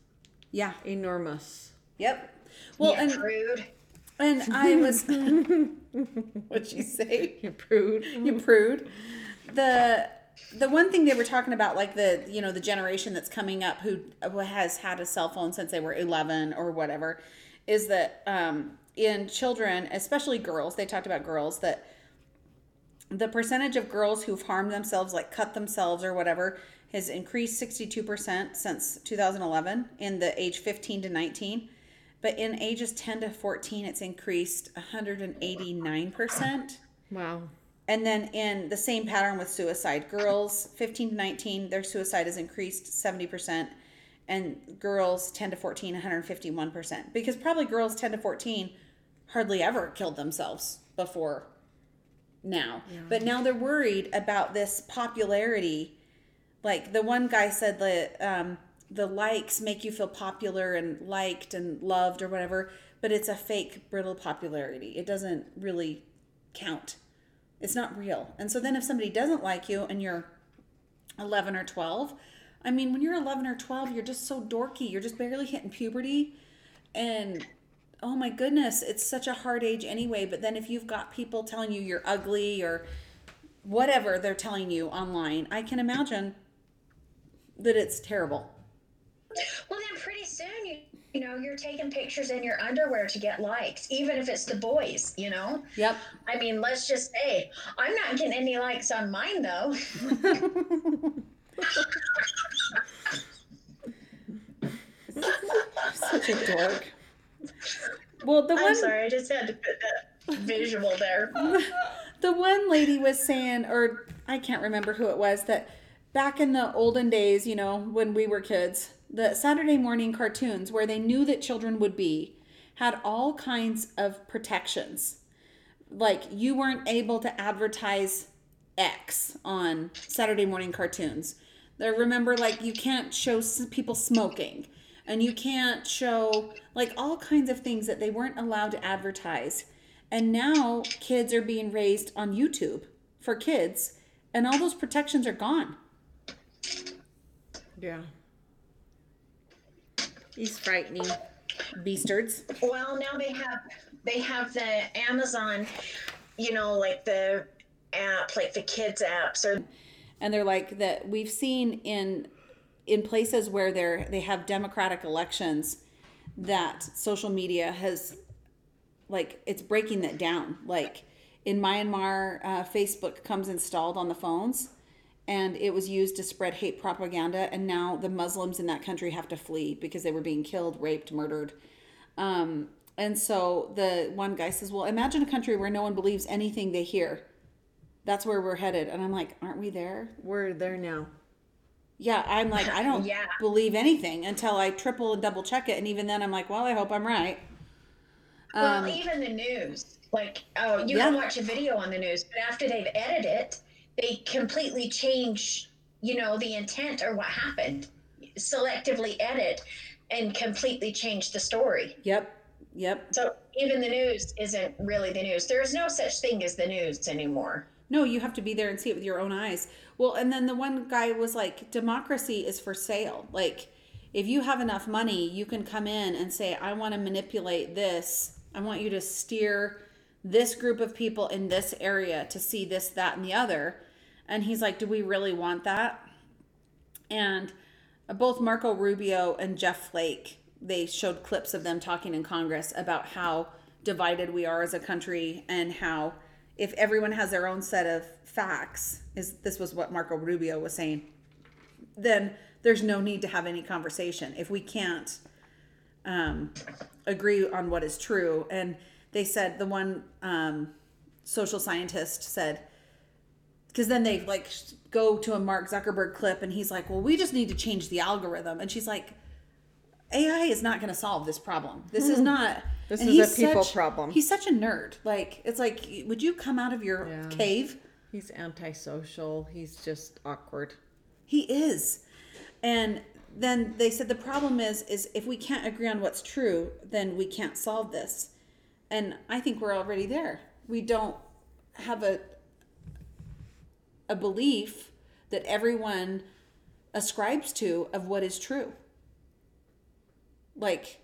yeah, enormous. yep. Well, yeah, and prude. and I was, [laughs] what'd you say? You prude. you prude. The the one thing they were talking about, like the you know the generation that's coming up who who has had a cell phone since they were eleven or whatever, is that um, in children, especially girls, they talked about girls that the percentage of girls who've harmed themselves, like cut themselves or whatever, has increased 62% since 2011 in the age 15 to 19. But in ages 10 to 14, it's increased 189%. Wow. And then in the same pattern with suicide, girls 15 to 19, their suicide has increased 70%, and girls 10 to 14, 151%. Because probably girls 10 to 14 hardly ever killed themselves before now. But now they're worried about this popularity. Like the one guy said that um, the likes make you feel popular and liked and loved or whatever, but it's a fake, brittle popularity. It doesn't really count. It's not real. And so then if somebody doesn't like you and you're 11 or 12, I mean, when you're 11 or 12, you're just so dorky. You're just barely hitting puberty. And oh my goodness, it's such a hard age anyway. But then if you've got people telling you you're ugly or whatever they're telling you online, I can imagine that it's terrible. Well, then pretty soon you you know you're taking pictures in your underwear to get likes, even if it's the boys. You know, Yep. I mean, let's just say I'm not getting any likes on mine though. [laughs] Such a dork. Well, the I'm one sorry, I just had to put that visual there. [laughs] the one lady was saying, or I can't remember who it was, that back in the olden days, you know, when we were kids, the Saturday morning cartoons where they knew that children would be had all kinds of protections. Like you weren't able to advertise X on Saturday morning cartoons. There, remember, like you can't show people smoking, and you can't show like all kinds of things that they weren't allowed to advertise. And now kids are being raised on YouTube for kids, and all those protections are gone. Yeah. He's frightening. Beastards. Well, now they have they have the Amazon, you know, like the app, like the kids apps or and they're like that we've seen in in places where they're they have democratic elections that social media has like it's breaking that down. Like in myanmar uh, facebook comes installed on the phones and it was used to spread hate propaganda and now the muslims in that country have to flee because they were being killed raped murdered. Um, and so the one guy says well imagine a country where no one believes anything they hear. That's where we're headed. And i'm like aren't we there? We're there now. Yeah i'm like i don't Yeah. believe anything until i triple and double check it and even then i'm like well i hope i'm right well, Um, even the news. Like, oh, you Yeah. can watch a video on the news, but after they've edited it, they completely change, you know, the intent or what happened. Selectively edit and completely change the story. Yep. Yep. So even the news isn't really the news. There's no such thing as the news anymore. No, you have to be there and see it with your own eyes. Well, and then the one guy was like, democracy is for sale. Like, if you have enough money, you can come in and say, I want to manipulate this. I want you to steer this group of people in this area to see this, that, and the other. And he's like, Do we really want that? And both Marco Rubio and Jeff Flake, they showed clips of them talking in Congress about how divided we are as a country and how if everyone has their own set of facts, is this was what Marco Rubio was saying, then there's no need to have any conversation if we can't um, agree on what is true. And they said the one um, social scientist said, because then they like go to a Mark Zuckerberg clip and he's like, well, we just need to change the algorithm. And she's like, AI is not going to solve this problem. This is not. This and is a people such- problem. He's such a nerd. Like, it's like, would you come out of your Yeah. cave? He's antisocial. He's just awkward. He is. And then they said the problem is is if we can't agree on what's true, then we can't solve this. And I think we're already there. We don't have a a belief that everyone ascribes to of what is true. Like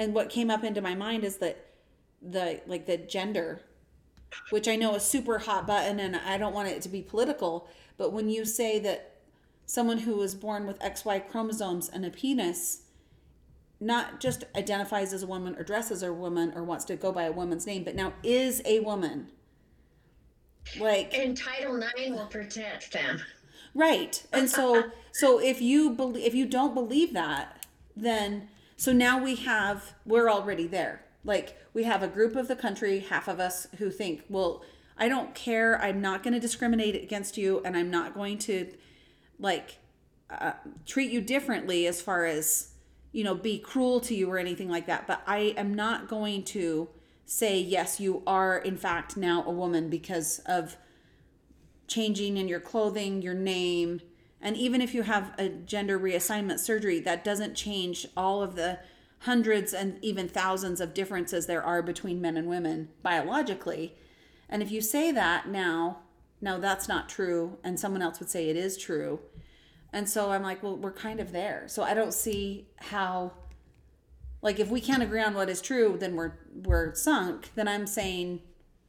and what came up into my mind is that the like the gender which I know is super hot button and I don't want it to be political, but when you say that someone who was born with XY chromosomes and a penis not just identifies as a woman or dresses as a woman or wants to go by a woman's name, but now is a woman. Like And Title IX will protect them. Right. And so so if you believe if you don't believe that, then so now we have we're already there. Like we have a group of the country, half of us who think, well, I don't care. I'm not going to discriminate against you and I'm not going to like uh, treat you differently as far as you know be cruel to you or anything like that but i am not going to say yes you are in fact now a woman because of changing in your clothing, your name, and even if you have a gender reassignment surgery, that doesn't change all of the hundreds and even thousands of differences there are between men and women biologically. And if you say that now, now that's not true, and someone else would say it is true. And so I'm like, well, we're kind of there. So I don't see how like if we can't agree on what is true, then we're we're sunk. Then I'm saying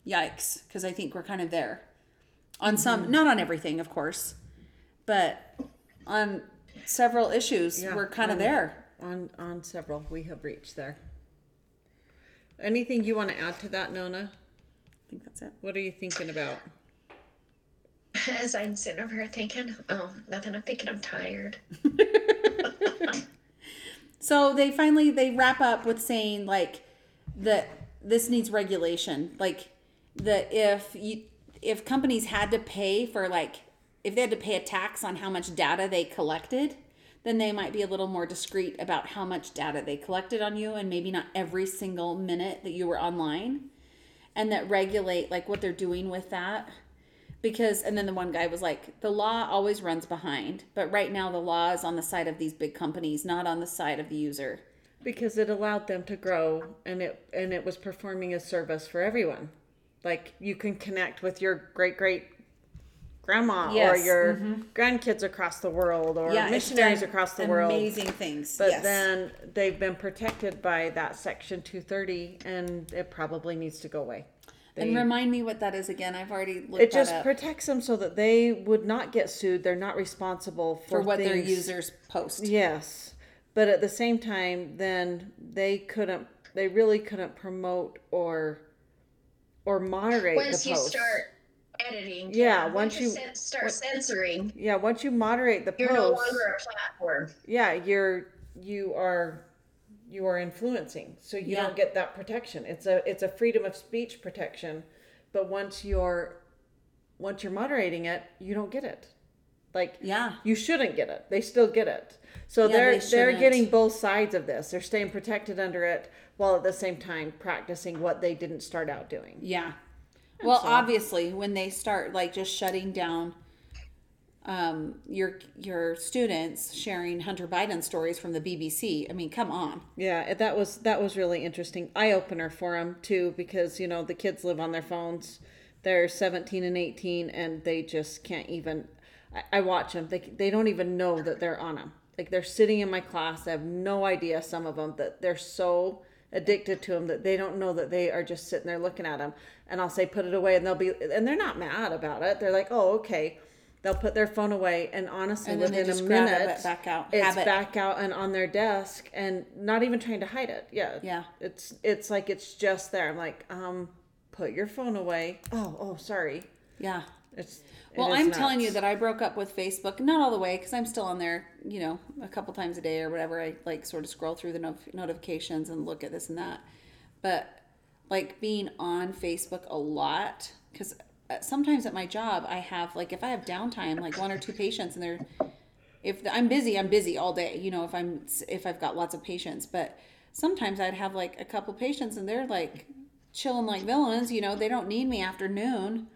yikes because I think we're kind of there on some mm-hmm. not on everything of course but on several issues Yeah, we're kind of on- there On on several, we have reached there. Anything you want to add to that, Nona? i think that's it What are you thinking about? [laughs] As I'm sitting over here thinking, oh, nothing. I'm thinking I'm tired. [laughs] [laughs] so they finally they wrap up with saying like that this needs regulation like that if you if companies had to pay for like if they had to pay a tax on how much data they collected then they might be a little more discreet about how much data they collected on you and maybe not every single minute that you were online and that regulate like what they're doing with that because and then the one guy was like the law always runs behind but right now the law is on the side of these big companies not on the side of the user Because it allowed them to grow and it and it was performing a service for everyone. Like you can connect with your great great grandma or Yes, your mm-hmm. grandkids across the world or it's missionaries across the world. amazing things But yes. then they've been protected by that section 230 and it probably needs to go away. They, and remind me what that is again i've already looked it that just up protects them so that they would not get sued. They're not responsible for, for what their users post Yes, but at the same time, then they couldn't. They really couldn't promote or or moderate Once the you posts. start editing, Yeah, once you- cen- start censoring, yeah, once you moderate the you're posts, no longer a platform. yeah, you're you are you are influencing, so you Yeah. don't get that protection. It's a it's a freedom of speech protection, but once you're once you're moderating it, you don't get it. Like Yeah. you shouldn't get it. They still get it. So Yeah, they're they they're getting both sides of this. They're staying protected under it while at the same time practicing what they didn't start out doing. Yeah. Well, obviously, when they start like just shutting down um, your your students sharing Hunter Biden stories from the BBC, I mean, come on. Yeah, that was that was really interesting. Eye opener for them too, because you know the kids live on their phones. They're seventeen and eighteen, and they just can't even. I, I watch them. They they don't even know that they're on them. Like they're sitting in my class. I have no idea. Some of them that they're so addicted to them that they don't know that they are just sitting there looking at them. And I'll say put it away, and they'll be and they're not mad about it. They're like, oh okay. They'll put their phone away, and honestly, And within a minute, back out. it's back out and on their desk, and not even trying to hide it. Yeah, Yeah. It's it's like it's just there. I'm like, um, put your phone away. Oh, oh, sorry. Yeah. It's Well, I'm telling you that I broke up with Facebook, not all the way, because I'm still on there, you know, a couple times a day or whatever. I like sort of scroll through the no- notifications and look at this and that. But like being on Facebook a lot, because uh, sometimes at my job, I have like, if I have downtime, like one or two patients, and they're, if I'm busy, I'm busy all day, you know, if I'm, if I've got lots of patients. But sometimes I'd have like a couple patients and they're like chilling like villains, you know, they don't need me after noon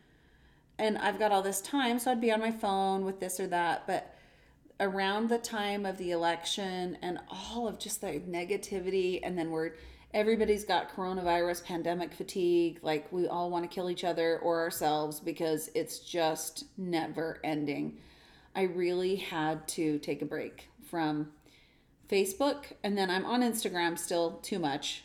and I've got all this time, so I'd be on my phone with this or that. But around the time of the election and all of just the negativity, and then we're everybody's got coronavirus pandemic fatigue, like we all want to kill each other or ourselves because it's just never ending. I really had to take a break from Facebook, and then I'm on Instagram still too much,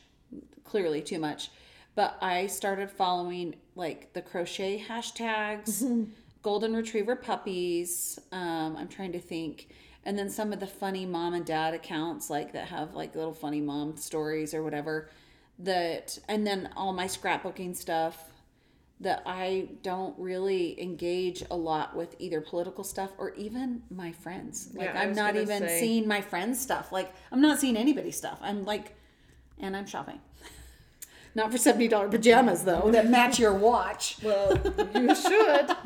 clearly too much. But I started following like the crochet hashtags, [laughs] golden retriever puppies. Um, I'm trying to think, and then some of the funny mom and dad accounts like that have like little funny mom stories or whatever. That and then all my scrapbooking stuff that I don't really engage a lot with either political stuff or even my friends. Like Yeah, I'm not even say- seeing my friends' stuff. Like I'm not seeing anybody's stuff. I'm like, and I'm shopping. [laughs] Not for seventy dollar pajamas though that match your watch. Well, you should.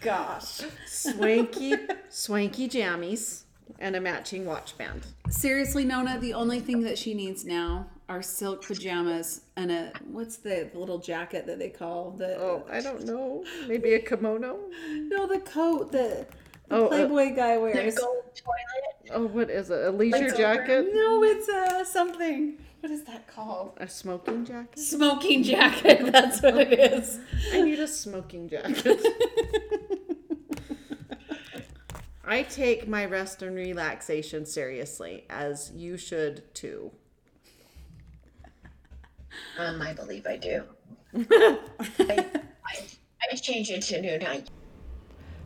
Gosh. swanky, swanky jammies and a matching watch band. Seriously, Nona, the only thing that she needs now are silk pajamas and a what's the little jacket that they call the Oh, I don't know. Maybe a kimono. no the coat that the Oh, uh, Playboy guy The wears. gold toilet. Oh, what is it? A leisure Like a- jacket? No, it's uh something. What is that called? A smoking jacket? Smoking jacket. [laughs] That's what it is. I need a smoking jacket. I take my rest and relaxation seriously, as you should too. Um, I believe I do. [laughs] I, I, I change it to noon. I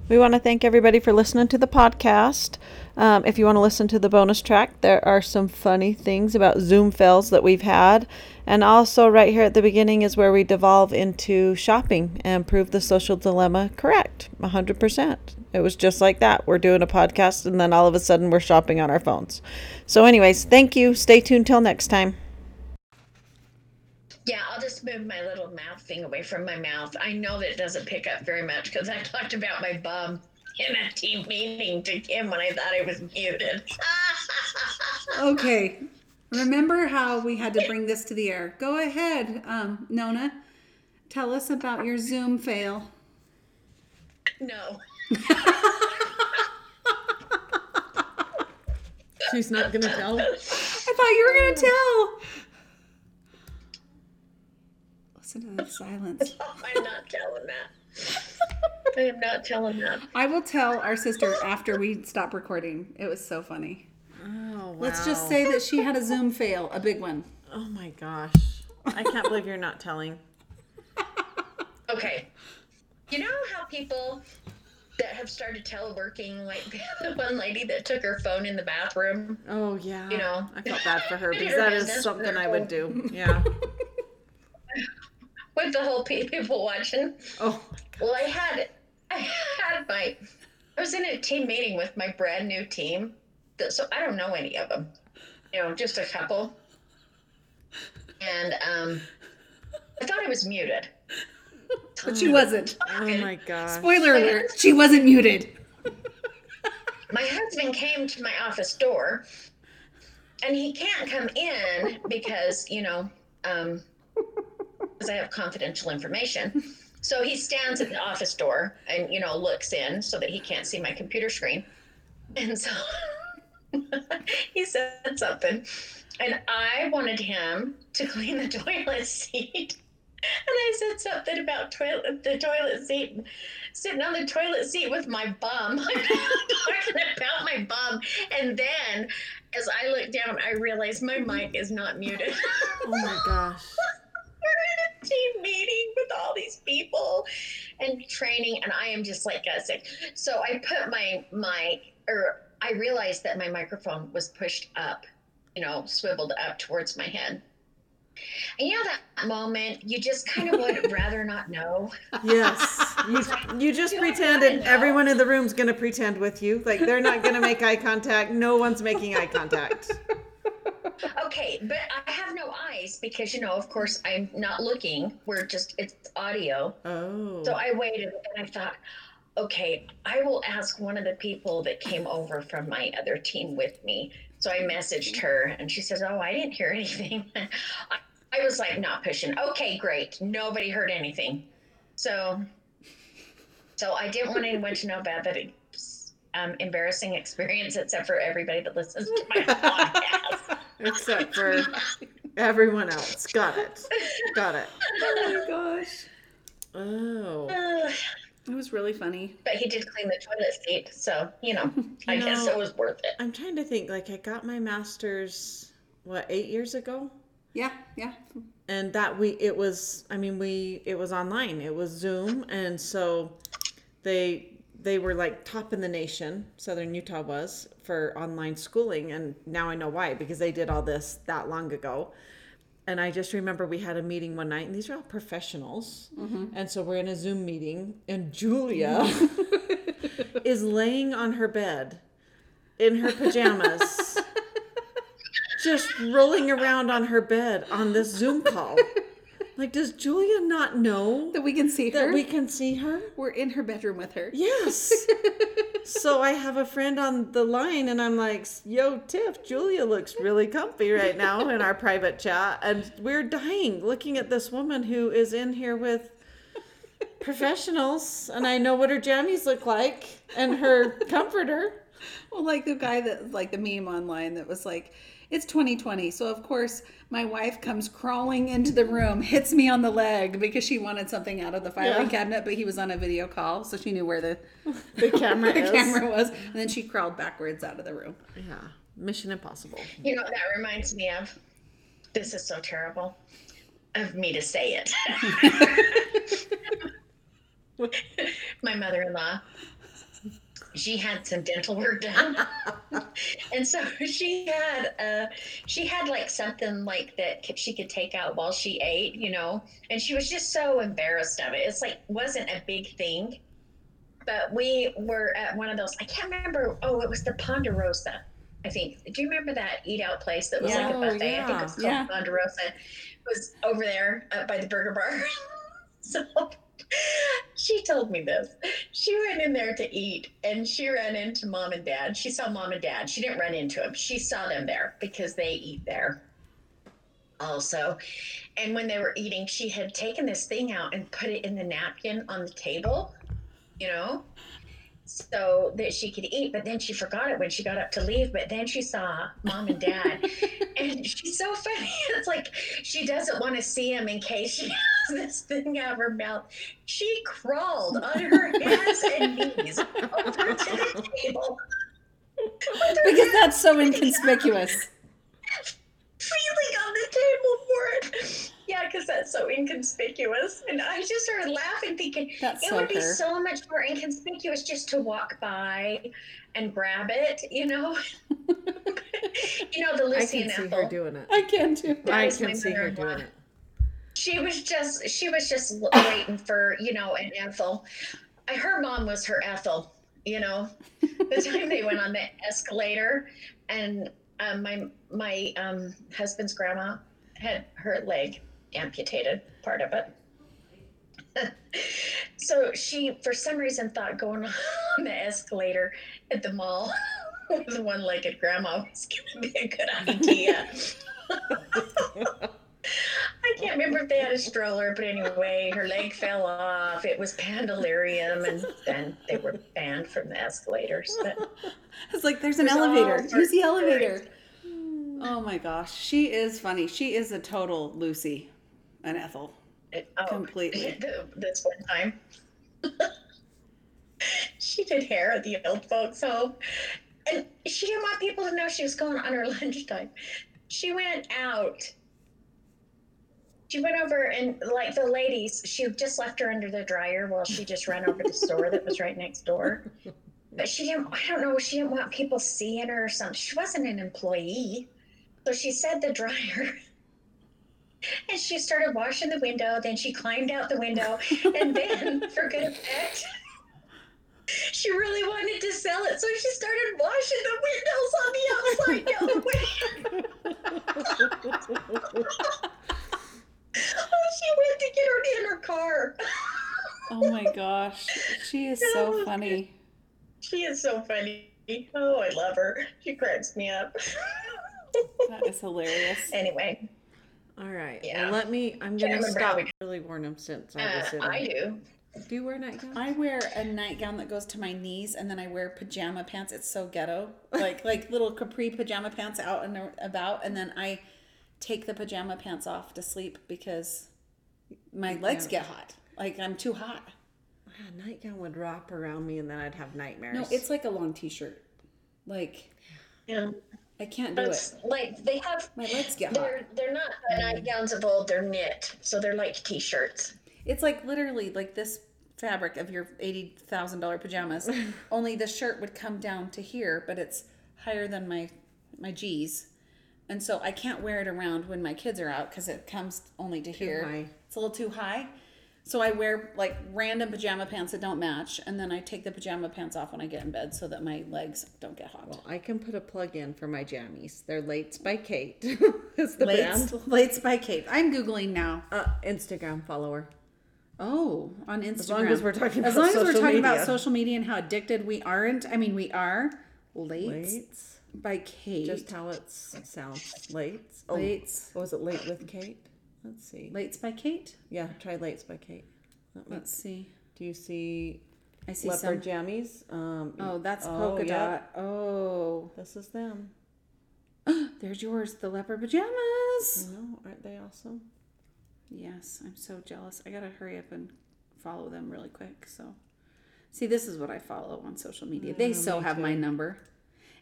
We want to thank everybody for listening to the podcast. Um, if you want to listen to the bonus track, there are some funny things about Zoom fails that we've had. And also, right here at the beginning is where we devolve into shopping and prove the social dilemma correct 100%. It was just like that. We're doing a podcast, and then all of a sudden, we're shopping on our phones. So, anyways, thank you. Stay tuned till next time. Yeah, I'll just move my little mouth thing away from my mouth. I know that it doesn't pick up very much because I [laughs] talked about my bum in a team meeting to Kim when I thought I was muted. [laughs] Okay. Remember how we had to bring this to the air. Go ahead, um, Nona. Tell us about your Zoom fail. no. [laughs] She's not going to tell. I thought you were going to tell. Listen to the silence. [laughs] I'm not telling that. I am not telling that. I will tell our sister after we stop recording. It was so funny. Oh, wow. Let's just say that she had a Zoom fail, a big one. Oh my gosh. I can't believe you're not telling. Okay. You know how people that have started teleworking, like [laughs] the one lady that took her phone in the bathroom? Oh yeah. You know. I felt bad for her [laughs] because her that is something I would do. Yeah. With the whole people watching. Oh Well, I had, I had my, I was in a team meeting with my brand new team. So I don't know any of them, you know, just a couple. And um, I thought I was muted. But she wasn't. oh my god. Spoiler alert, she wasn't muted. [laughs] My husband came to my office door and he can't come in because you know um because i have confidential information. So he stands at the office door and you know looks in so that he can't see my computer screen. And so [laughs] he said something and i wanted him to clean the [laughs] toilet seat. And i said something about toilet the toilet seat sitting on the toilet seat with my bum. [laughs] Talking about my bum. And then as I look down, I realize my mic is not muted. Oh my gosh. We're in a team meeting with all these people and training, and I am just like guessing. So I put my mic, or I realized that my microphone was pushed up, you know, swiveled up towards my head. And you know that moment, you just kind of would [laughs] rather not know. Yes. [laughs] You, you just Do pretend, and everyone in the room's going to pretend with you. Like they're not going to make eye contact. No one's making eye contact. [laughs] Okay, but I have no eyes because, you know, of course, I'm not looking. We're just, it's audio. Oh. So I waited and I thought, okay, I will ask one of the people that came over from my other team with me. So I messaged her and she says, Oh, I didn't hear anything. [laughs] I, I was like, not pushing. Okay, great. Nobody heard anything. So so I didn't want anyone to know about that um, embarrassing [laughs] experience except for everybody that listens to my [laughs] podcast. Except for [laughs] everyone else. Got it. Got it. Oh my gosh. Oh. Uh, [sighs] It was really funny. but he did clean the toilet seat, so you know, [laughs] I You guess it was worth it. I'm trying to think. Like I got my master's, what, eight years ago? Yeah, yeah. and that we it was i mean we it was online it was zoom and so they they were like top in the nation southern utah was for online schooling and now i know why because they did all this that long ago. And i just remember we had a meeting one night and these are all professionals. Mm-hmm. And so we're in a zoom meeting and julia [laughs] is laying on her bed in her pajamas [laughs] just rolling around on her bed on this Zoom call. Like, does Julia not know That we can see her. that we can see her? We're in her bedroom with her. Yes. [laughs] so I have a friend on the line, and I'm like, "Yo, Tiff, Julia looks really comfy right now in our private chat, and we're dying looking at this woman who is in here with." Professionals, and I know what her jammies look like, and her comforter. Well, like the guy that, like the meme online that was like, it's 2020. So, of course, my wife comes crawling into the room, hits me on the leg because she wanted something out of the filing Yeah. cabinet, but he was on a video call. So she knew where the, The [laughs] camera the is. camera was. And then she crawled backwards out of the room. Yeah, Mission Impossible. You know that reminds me of? This is so terrible of me to say it. [laughs] [laughs] My mother in law, she had some dental work done. [laughs] and so she had uh she had like something like that she could take out while she ate, you know, and she was just so embarrassed of it. It's like wasn't a big thing. But we were at one of those, I can't remember. Oh, it was the Ponderosa. I think. Do you remember that eat out place that was like a Yeah. buffet? I think it was called Yeah. Ponderosa. It was over there up by the burger bar. [laughs] so she told me this. She went in there to eat and she ran into mom and dad. She saw mom and dad. She didn't run into them. She saw them there because they eat there also. And when they were eating, she had taken this thing out and put it in the napkin on the table, you know, so that she could eat. But then she forgot it when she got up to leave. But then she saw mom and dad. [laughs] and she's so funny. [laughs] It's like she doesn't want to see him in case she [laughs] has this thing out of her mouth. She crawled on her hands and knees over to the table. Because that's so inconspicuous on the table for it. Yeah, because that's so inconspicuous. And I just started laughing, thinking That's it so would be so much more inconspicuous just to walk by and grab it, you know? [laughs] you know, the I Lucy can and see Ethel. her doing it. I can too. I is my can see her doing it. She was just she was just waiting for, you know, an Ethel. I her mom was her Ethel, you know. The [laughs] time they went on the escalator and um, my my um, husband's grandma had her leg amputated, part of it. [laughs] so she, for some reason, thought going on [laughs] the escalator at the mall [laughs] with one-legged grandma was going to be a good idea. I can't remember if they had a stroller, but anyway, her leg fell off. It was pandalarium, and then they were banned from the escalators. But It's like there's an elevator. Use the elevator. Oh my gosh, she is funny. She is a total Lucy and Ethel. it, oh, Completely. [laughs] This one time, [laughs] she did hair at the old folks' home, and she didn't want people to know she was going on her [laughs] lunchtime. She went out. She went over and like the ladies, she just left her under the dryer while she just ran over to the store that was right next door. But she didn't. I don't know. She didn't want people seeing her or something. She wasn't an employee, so she said the dryer. And she started washing the window. Then she climbed out the window, and then, [laughs] for good effect, she really wanted to sell it, so she started washing the windows on the outside [laughs] oh, she went to get her in her car. Oh my gosh, she is so funny. She is so funny. Oh, I love her. She cracks me up. That is hilarious. anyway, All right. Yeah. Well, let me. I'm gonna remember how stop. we- Really worn them since I uh, was in. I do. Do you wear nightgowns? I wear a nightgown that goes to my knees, and then I wear pajama pants. It's so ghetto, [laughs] like like little capri pajama pants out and about, and then I take the pajama pants off to sleep because my legs get hot. Like I'm too hot. A nightgown would wrap around me, and then I'd have nightmares. No, it's like a long t-shirt. Like Yeah. I can't do It's it. like they have My legs get hot. they're they're not the nightgowns mm. of old, they're knit. So they're like t-shirts. It's like literally like this fabric of your eighty thousand dollar pajamas. [laughs] Only the shirt would come down to here, but it's higher than my my G's, and so I can't wear it around when my kids are out because it comes only to here. high. It's a little too high. So I wear like random pajama pants that don't match, and then I take the pajama pants off when I get in bed so that my legs don't get hot. Well, I can put a plug in for my jammies. They're Lates by Kate. [laughs] it's the Lates, band. Lates by Kate. I'm googling now. Uh, Instagram follower. Oh, on Instagram. long as we're talking As long as we're talking about social media and how addicted we aren't. I mean, we are. Late Lates. by Kate. Just how it sounds. Lates. Oh, Lates. Was it late with Kate? Let's see. Lates by Kate. Yeah, try Lates by Kate. Let Let's see. Do you see I see leopard some. jammies? Um, Oh, that's oh, polka yeah. dot. Oh, This is them. [gasps] there's yours. The leopard pajamas. No, aren't they awesome? Yes, I'm so jealous. I gotta hurry up and follow them really quick. So, see, this is what I follow on social media. They so have my number.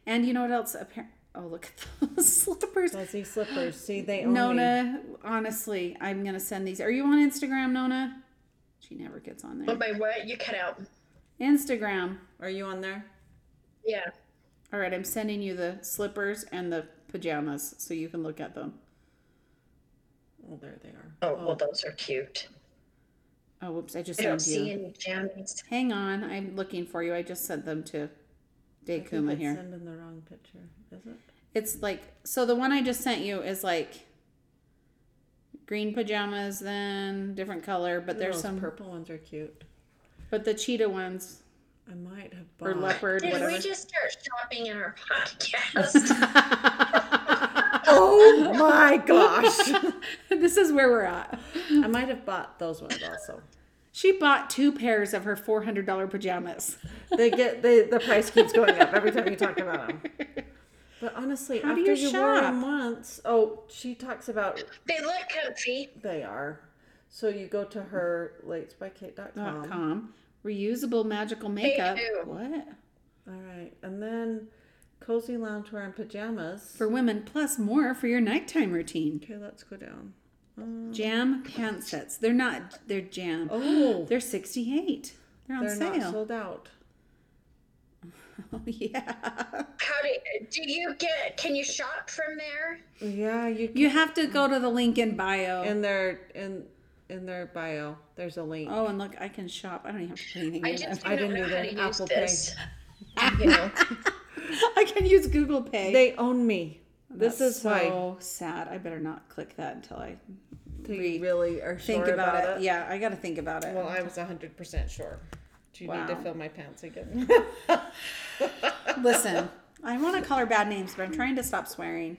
And you know what else? Appar- oh, look at [laughs] those slippers. Fuzzy slippers. See, they own me. Nona, honestly, I'm gonna send these. Are you on Instagram, Nona? She never gets on there. But by what you cut out. Instagram. Are you on there? Yeah. All right, I'm sending you the slippers and the pajamas so you can look at them. Oh, there they are. Oh, well, oh. those are cute. Oh, whoops! I just I don't sent see you. jammies. Hang on, I'm looking for you. I just sent them to I think Dekuma it's here. sending the wrong picture. Is it? It's like so. The one I just sent you is like green pajamas, then different color, but there's Those some. purple ones are cute. But the cheetah ones I might have or bought. leopard, Did whatever. we just start shopping in our [laughs] podcast? [laughs] Oh my gosh! [laughs] this is where we're at. I might have bought those ones also. She bought two pairs of her four hundred dollar pajamas. They get they, the price keeps going up every time you talk about them. But honestly, How do after you you wear them shop? once, oh, she talks about they look comfy. they are. So you go to her latesbykate.com. com. Reusable magical makeup. What? All right, and then cozy loungewear and pajamas. For women, plus more for your nighttime routine. okay, let's go down. Mm. Jam pant sets. They're not. They're jam. Oh, They're sixty eight. They're on they're sale. not sold out. [laughs] Oh yeah. How do do you get? Can you shop from there? Yeah, you. You have to go to the link in bio. in their in in their bio. There's a link. oh, and look, I can shop. I don't even have to put anything I in. just I do didn't not know how to either. use Apple Pay. this. [laughs] I can use Google Pay. They own me. This That's is why so sad. I better not click that until I re- really are think sure about, about, it. Yeah, I got to think about it. Well, I was hundred percent sure. Do you need to fill my pants again? [laughs] Listen, I want to call her bad names, but I'm trying to stop swearing,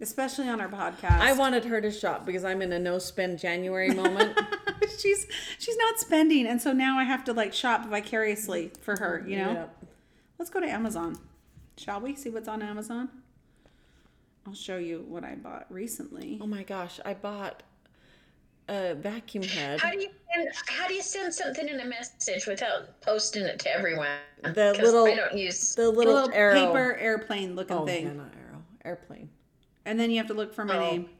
especially on our podcast. I wanted her to shop because I'm in a no spend January moment. [laughs] she's she's not spending, and so now I have to like shop vicariously for her. You know. Yep. Let's go to Amazon, shall we? See what's on Amazon. I'll show you what I bought recently. Oh my gosh, I bought a vacuum head. How do you send, how do you send something in a message without posting it to everyone? The 'Cause little- I don't use. The A little, little arrow. paper airplane looking Oh, thing, yeah, not arrow. Airplane. and then you have to look for my Oh. name.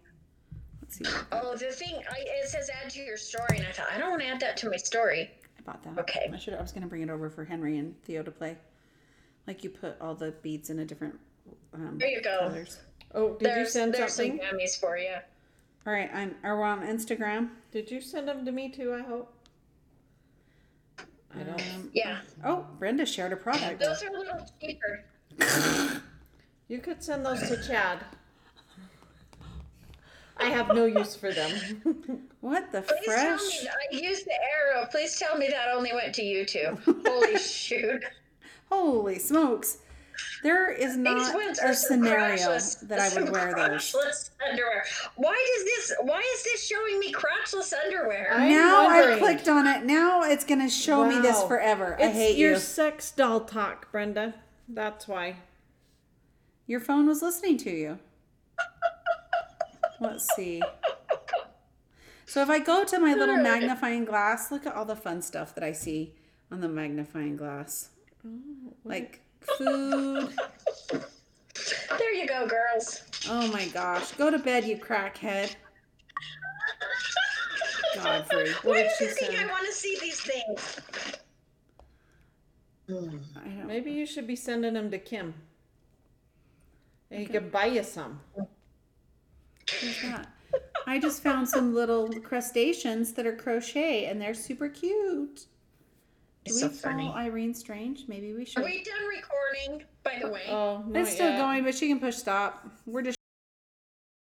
Let's see. Oh, the thing I, it says add to your story, and I thought I don't want to add that to my story. I bought that. Okay. I should. I was gonna bring it over for Henry and Theo to play. Like you put all the beads in a different. Um, There you go. colors. Oh, did there's you send there's something? some gummies for you. All right, I'm. Are we on Instagram? Did you send them to me too? I hope. I don't. Um, Yeah, oh, Brenda shared a product. those are a little cheaper. [laughs] You could send those to Chad. I have no use for them. [laughs] What the Please tell me I used the arrow. Please tell me that only went to YouTube. Holy [laughs] shoot! Holy smokes! There is not a scenario crotchless- that I would wear those. crotchless underwear. Why does this? Why is this showing me crotchless underwear? I'm now I've clicked on it. Now it's gonna show me this Wow. forever. I It's hate your you. sex doll talk, Brenda. That's why. Your phone was listening to you. [laughs] Let's see. So if I go to my little magnifying glass, look at all the fun stuff that I see on the magnifying glass. Oh, like food. There you go, girls. Oh my gosh. Go to bed, you crackhead. Godfrey. What Why did does she think send? I want to see these things? I don't Maybe you should be sending them to Kim. And he could buy you some. Who's that? I just found some little crustaceans that are crochet and they're super cute. Do It's we so funny. follow Irene Strange? Maybe we should. Are we done recording? By the way, Oh, no, It's still going, but she can push stop. We're just